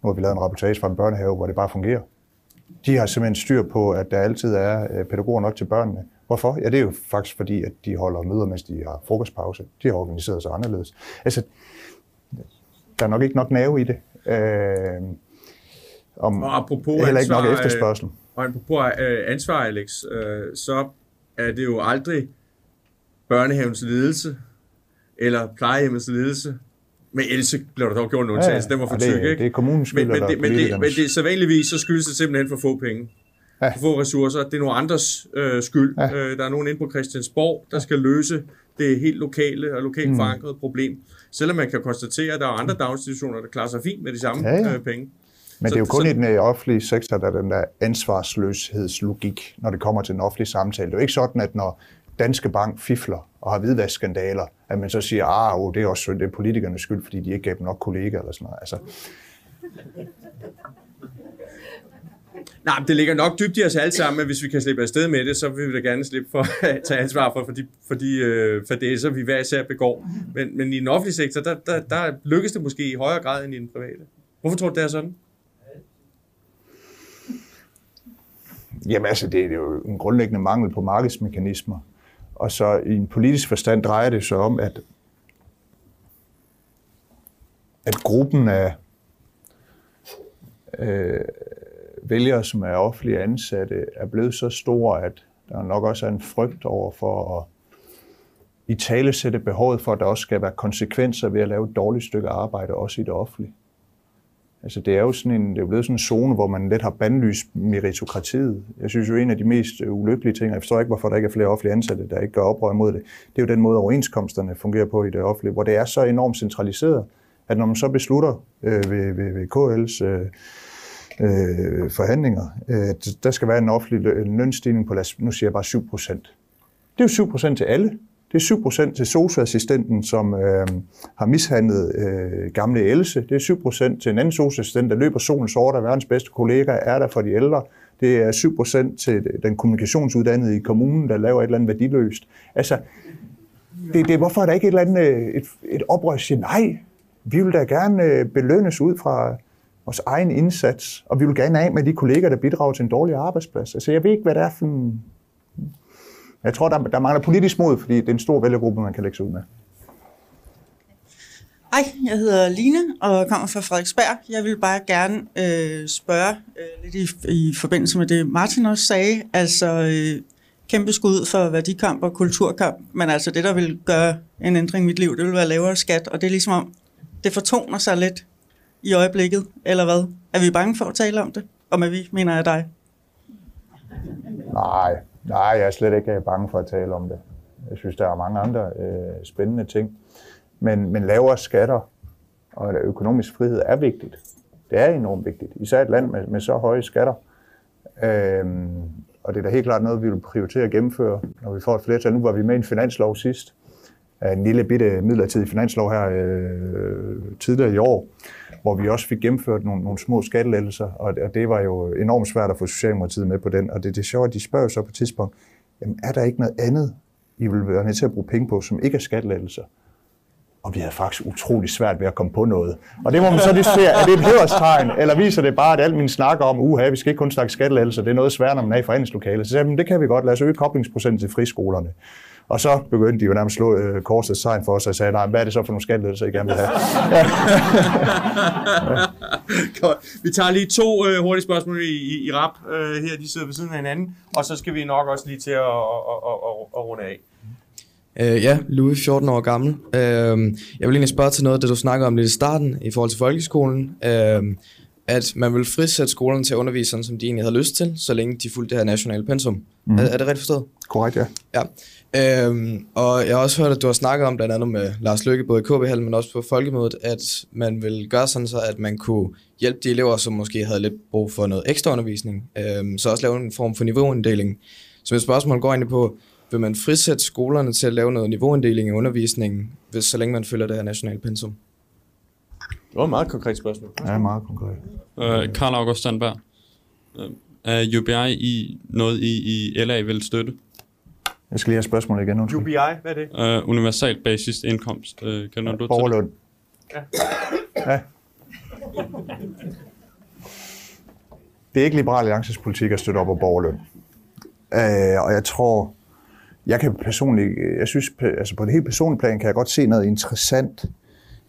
nu har vi lavet en rapportage fra en børnehave, hvor det bare fungerer. De har simpelthen styr på, at der altid er øh, pædagoger nok til børnene. Hvorfor? Ja, det er jo faktisk fordi, at de holder møder, mens de har frokostpause. De har organiseret sig anderledes. Altså, der er nok ikke nok nerve i det. Øh, om, og apropos heller ikke ansvar, nok efterspørgsel. Og apropos øh, ansvar, Alex, øh, så er det jo aldrig børnehavens ledelse eller plejehjemmets ledelse, med Else blev der dog gjort en undtagelse, ja, den var for tyk, ikke? Det er kommunens skyld, men, men, det, men, det, men det, så vanligvis, så skyldes det simpelthen for få penge. Ja. For få ressourcer. Det er nogle andres øh, skyld. Ja. Øh, der er nogen inde på Christiansborg, der skal løse det helt lokale og lokalt mm. forankrede problem. Selvom man kan konstatere, at der er andre daginstitutioner, der klarer sig fint med de samme ja, ja. Øh, penge. Men så, det er jo kun så, i den øh, offentlige sektor, der er den der ansvarsløshedslogik, når det kommer til den offentlige samtale. Det er jo ikke sådan, at når Danske Bank fifler og har hvidvaskskandaler, at man så siger, ah, oh, det er også det er politikernes skyld, fordi de ikke gav dem nok kollegaer eller sådan noget. Altså, Nej, men det ligger nok dybt i os alle sammen, men hvis vi kan slippe afsted med det, så vil vi da gerne slippe for at tage ansvar for, øh, for de, for de øh, så vi hver især begår. Men, men i den offentlige sektor, der, der, der lykkes det måske i højere grad end i den private. Hvorfor tror du, det er sådan? Jamen altså, det er jo en grundlæggende mangel på markedsmekanismer. Og så i en politisk forstand drejer det sig om, at, at gruppen af øh, vælgere, som er offentlige ansatte, er blevet så stor, at der nok også er en frygt over for at i tale sætte behovet for, at der også skal være konsekvenser ved at lave et dårligt stykke arbejde, også i det offentlige. Altså det er jo sådan en, det er blevet sådan en zone, hvor man lidt har bandlyst meritokratiet. Jeg synes jo, en af de mest ulykkelige ting, og jeg forstår ikke, hvorfor der ikke er flere offentlige ansatte, der ikke gør oprør imod det, det er jo den måde, overenskomsterne fungerer på i det offentlige, hvor det er så enormt centraliseret, at når man så beslutter øh, ved, ved, ved KL's øh, øh, forhandlinger, Øh, der skal være en offentlig lønstigning på, nu siger jeg bare 7 procent. Det er jo 7 procent til alle. Det er 7 procent til socioassistenten, som øh, har mishandlet øh, gamle Else. Det er 7 procent til en anden socioassistent, der løber solen der og verdens bedste kollega, er der for de ældre. Det er 7 procent til den kommunikationsuddannede i kommunen, der laver et eller andet værdiløst. Altså, det, det, hvorfor er der ikke et eller andet øh, et, et oprør, der siger, nej, vi vil da gerne øh, belønnes ud fra vores egen indsats, og vi vil gerne af med de kolleger, der bidrager til en dårlig arbejdsplads. Altså, jeg ved ikke, hvad det er for en... Jeg tror, der, der mangler politisk mod, fordi det er en stor vælgergruppe, man kan lægge sig ud med. Hej, jeg hedder Line og kommer fra Frederiksberg. Jeg vil bare gerne øh, spørge øh, lidt i, i forbindelse med det, Martin også sagde. Altså, øh, kæmpe skud for værdikamp og kulturkamp, men altså det, der vil gøre en ændring i mit liv, det vil være lavere skat, og det er ligesom om, det fortoner sig lidt i øjeblikket, eller hvad? Er vi bange for at tale om det? Og med vi mener jeg dig. Nej, nej, jeg er slet ikke øh, bange for at tale om det. Jeg synes, der er mange andre øh, spændende ting. Men, men lavere skatter og økonomisk frihed er vigtigt. Det er enormt vigtigt. Især et land med, med så høje skatter. Øhm, og det er da helt klart noget, vi vil prioritere at gennemføre, når vi får et flertal. Nu var vi med i en finanslov sidst. En lille bitte midlertidig finanslov her øh, tidligere i år hvor vi også fik gennemført nogle, nogle små skattelettelser, og, og det var jo enormt svært at få Socialdemokratiet med på den. Og det, det er sjovt, at de spørger så på et tidspunkt, jamen er der ikke noget andet, I vil være nødt til at bruge penge på, som ikke er skattelettelser? Og vi havde faktisk utrolig svært ved at komme på noget. Og det må man så lige se, er det et hæderstegn, eller viser det bare, at alt min snakker om, uha, vi skal ikke kun snakke skattelettelser, det er noget svært, når man er i forhandlingslokalet. Så sagde jeg, det kan vi godt, lad os øge koblingsprocenten til friskolerne. Og så begyndte de jo nærmest at slå øh, korsets tegn for os og sagde, nej, hvad er det så for nogle skattelettelser, I gerne vil have? Godt. Vi tager lige to øh, hurtige spørgsmål i, i, i rap øh, her, de sidder ved siden af hinanden, og så skal vi nok også lige til at, at, at, at, at runde af. Uh, ja, Louis, 14 år gammel. Uh, jeg vil egentlig spørge til noget, det du snakker om lidt i starten, i forhold til folkeskolen. Uh, at man vil frisætte skolerne til at undervise sådan, som de egentlig havde lyst til, så længe de fulgte det her nationale pensum. Mm. Er, er det rigtigt forstået? Korrekt, ja. Ja. Øhm, og jeg har også hørt, at du har snakket om, blandt andet med Lars Lykke, både i KB men også på Folkemødet, at man vil gøre sådan så, at man kunne hjælpe de elever, som måske havde lidt brug for noget ekstra undervisning, øhm, så også lave en form for niveauinddeling. Så mit spørgsmål går egentlig på, vil man frisætte skolerne til at lave noget niveauinddeling i undervisningen, hvis, så længe man følger det her nationale pensum? Det var et meget konkret spørgsmål. Ja, meget konkret. Øh, Karl August Sandberg. Øh, er UBI i noget, I, i LA vil støtte? Jeg skal lige have spørgsmålet igen. Undskyld. UBI, hvad er det? Uh, universal basis indkomst. Uh, kender ja, du Borgerlund. Ja. ja. Det er ikke Liberal Alliances politik at støtte op på borgerløn. Uh, og jeg tror, jeg kan personligt, jeg synes, altså på en helt personlig plan, kan jeg godt se noget interessant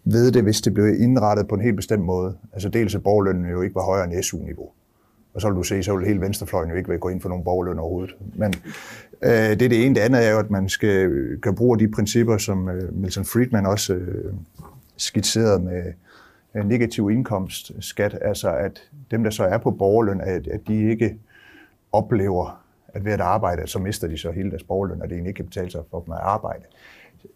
ved det, hvis det blev indrettet på en helt bestemt måde. Altså dels at borgerlønnen jo ikke var højere end SU-niveau. Og så vil du se, så vil hele venstrefløjen jo ikke vil gå ind for nogen borgerløn overhovedet. Men øh, det er det ene. Det andet er jo, at man skal gøre brug af de principper, som øh, Milton Friedman også øh, skitserede med øh, negativ indkomstskat. Altså at dem, der så er på borgerløn, at, at de ikke oplever, at ved at arbejde, så mister de så hele deres borgerløn, og det egentlig ikke kan betale sig for dem at arbejde.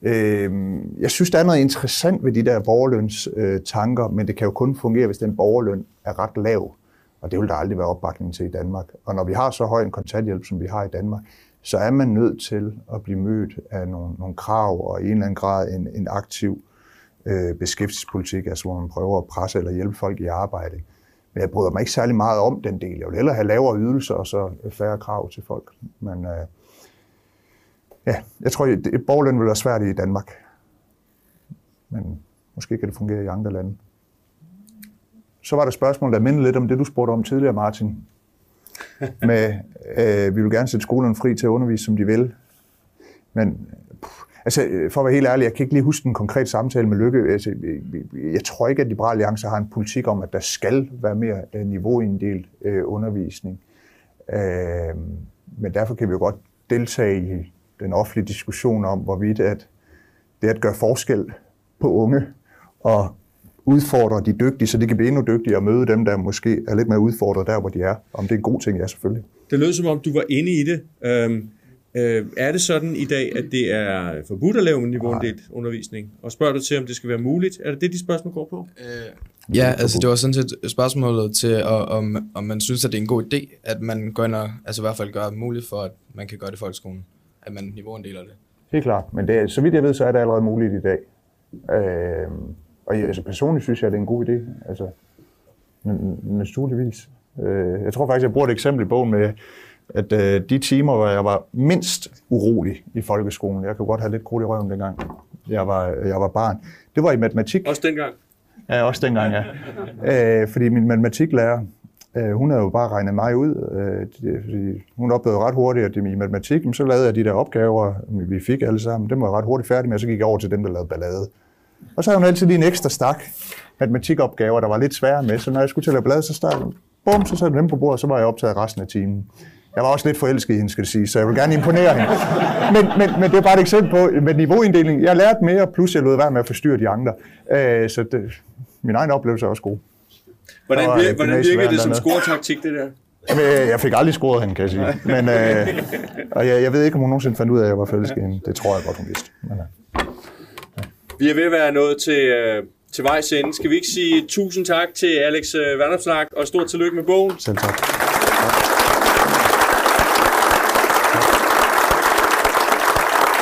Øh, jeg synes, der er noget interessant ved de der borgerløns øh, tanker, men det kan jo kun fungere, hvis den borgerløn er ret lav. Og det vil der aldrig være opbakning til i Danmark. Og når vi har så høj en kontanthjælp, som vi har i Danmark, så er man nødt til at blive mødt af nogle, nogle krav og i en eller anden grad en, en aktiv øh, beskæftigelsespolitik, altså hvor man prøver at presse eller hjælpe folk i arbejde. Men jeg bryder mig ikke særlig meget om den del. Jeg vil hellere have lavere ydelser og så færre krav til folk. Men øh, ja, jeg tror, at borgerløn vil være svært i Danmark. Men måske kan det fungere i andre lande. Så var der spørgsmål, der mindede lidt om det, du spurgte om tidligere, Martin. Med, øh, vi vil gerne sætte skolerne fri til at undervise, som de vil. Men altså, for at være helt ærlig, jeg kan ikke lige huske en konkret samtale med Lykke. Altså, jeg tror ikke, at Liberale Alliance har en politik om, at der skal være mere øh, niveauinddelt øh, undervisning. Øh, men derfor kan vi jo godt deltage i den offentlige diskussion om, hvorvidt at det at gøre forskel på unge og udfordre de dygtige, så de kan blive endnu dygtigere og møde dem, der måske er lidt mere udfordret der, hvor de er. Om det er en god ting, ja selvfølgelig. Det lød som om, du var inde i det. Øhm, øh, er det sådan i dag, at det er forbudt at lave en niveauinddelt undervisning? Og spørger du til, om det skal være muligt? Er det det, de spørgsmål går på? Øh, ja, altså det var sådan set spørgsmålet til, om, om man synes, at det er en god idé, at man går ind og altså i hvert fald gør det muligt for, at man kan gøre det i folkeskolen. At man niveauinddeler det. Helt klart, men det, er, så vidt jeg ved, så er det allerede muligt i dag. Øh, og altså, personligt synes jeg, at det er en god idé. Altså, naturligvis. Øh, jeg tror faktisk, jeg bruger et eksempel i bogen med, at øh, de timer, hvor jeg var mindst urolig i folkeskolen, jeg kunne godt have lidt krudt i røven dengang, jeg var, jeg var barn, det var i matematik. Også dengang? Ja, også dengang, ja. øh, fordi min matematiklærer, øh, hun havde jo bare regnet mig ud. Øh, fordi hun opdagede ret hurtigt, at i matematik, så lavede jeg de der opgaver, vi fik alle sammen, dem var jeg ret hurtigt færdig med, og så gik jeg over til dem, der lavede ballade. Og så havde hun altid lige en ekstra stak matematikopgaver, der var lidt svære med, så når jeg skulle til at lave blad, så startede bum, så satte dem på bordet, og så var jeg optaget resten af timen. Jeg var også lidt forelsket i hende, skal det sige, så jeg vil gerne imponere hende. Men, men, men det er bare et eksempel på, med niveauinddeling, jeg lærte mere, plus jeg lod være med at forstyrre de andre. Øh, så det, min egen oplevelse er også god. Hvordan, vir, hvordan virker det som scoretaktik, det der? Jamen, jeg fik aldrig scoret hende, kan jeg sige. Men, øh, og jeg, jeg ved ikke, om hun nogensinde fandt ud af, at jeg var forelsket hende. Det tror jeg godt, hun vidste. Men, øh. Vi er ved at være nået til, øh, til vejs ende. Skal vi ikke sige tusind tak til Alex øh, Vandopslag, og stort tillykke med bogen. Selv tak.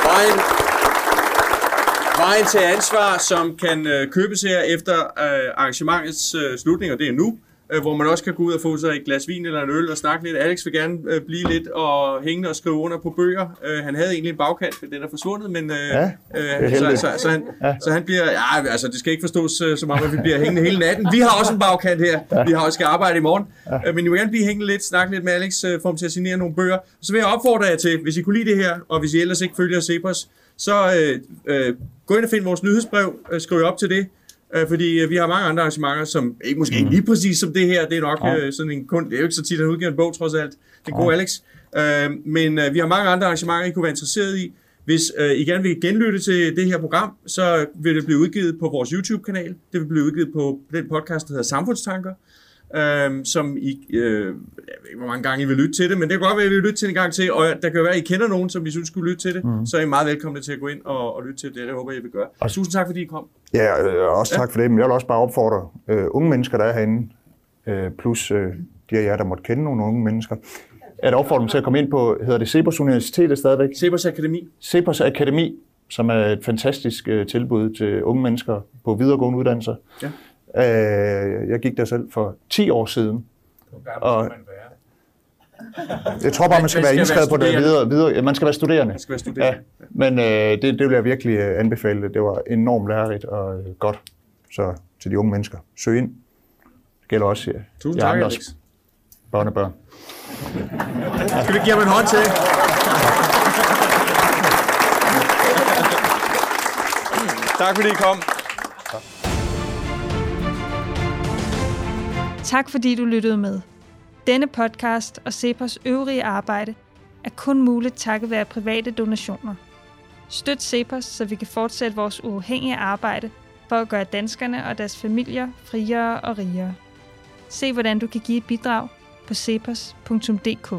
Vejen, vejen til ansvar, som kan øh, købes her efter øh, arrangementets øh, slutning, og det er nu øh, hvor man også kan gå ud og få sig et glas vin eller en øl og snakke lidt. Alex vil gerne øh, blive lidt og hænge og skrive under på bøger. Øh, han havde egentlig en bagkant, den er forsvundet, men øh, ja, øh, så, så, så, han, ja. så han bliver, ja, altså det skal ikke forstås øh, som om, at vi bliver hængende hele natten. Vi har også en bagkant her. Ja. Vi har også skal arbejde i morgen. Ja. Øh, men I vil gerne blive hængende lidt, snakke lidt med Alex, øh, for ham til at signere nogle bøger. Så vil jeg opfordre jer til, hvis I kunne lide det her, og hvis I ellers ikke følger Cepos, så øh, øh, gå ind og find vores nyhedsbrev, øh, skriv op til det, Øh, fordi øh, vi har mange andre arrangementer, som ikke måske ikke lige præcis som det her, det er nok ja. øh, sådan en kun, det er jo ikke så tit, at han udgiver en bog trods alt. Det er god Alex. Øh, men øh, vi har mange andre arrangementer, I kunne være interesseret i. Hvis øh, I gerne vil genlytte til det her program, så vil det blive udgivet på vores YouTube-kanal. Det vil blive udgivet på den podcast, der hedder Samfundstanker øh, som I, øh, jeg ved ikke, hvor mange gange I vil lytte til det, men det kan godt være, at I vil lytte til det en gang til, og der kan være, at I kender nogen, som I synes skulle lytte til det, mm. så er I meget velkomne til at gå ind og, og lytte til det. Det håber jeg, I vil gøre. Og tusind tak, fordi I kom. Ja, øh, også tak ja. for det, men jeg vil også bare opfordre øh, unge mennesker, der er herinde, øh, plus øh, de af jer, der måtte kende nogle unge mennesker, at opfordre dem til at komme ind på, hedder det Cepos Universitet stadigvæk? Cepos Akademi. Cepos Akademi, som er et fantastisk øh, tilbud til unge mennesker på videregående uddannelser. Ja. Øh, jeg gik der selv for 10 år siden. Og jeg tror bare, man skal, man skal være indskrevet på det videre, videre. Ja, man skal være studerende. Man skal være studerende. Ja. Men øh, det, det vil jeg virkelig øh, anbefale. Det var enormt lærerigt og øh, godt. Så til de unge mennesker. Søg ind. Det gælder også ja, Tusind tak, Alex. Børnebørn. Skal vi give ham en hånd til? tak fordi I kom. Tak fordi du lyttede med. Denne podcast og Cepos øvrige arbejde er kun muligt takket være private donationer. Støt Cepos, så vi kan fortsætte vores uafhængige arbejde for at gøre danskerne og deres familier friere og rigere. Se hvordan du kan give et bidrag på cepos.dk.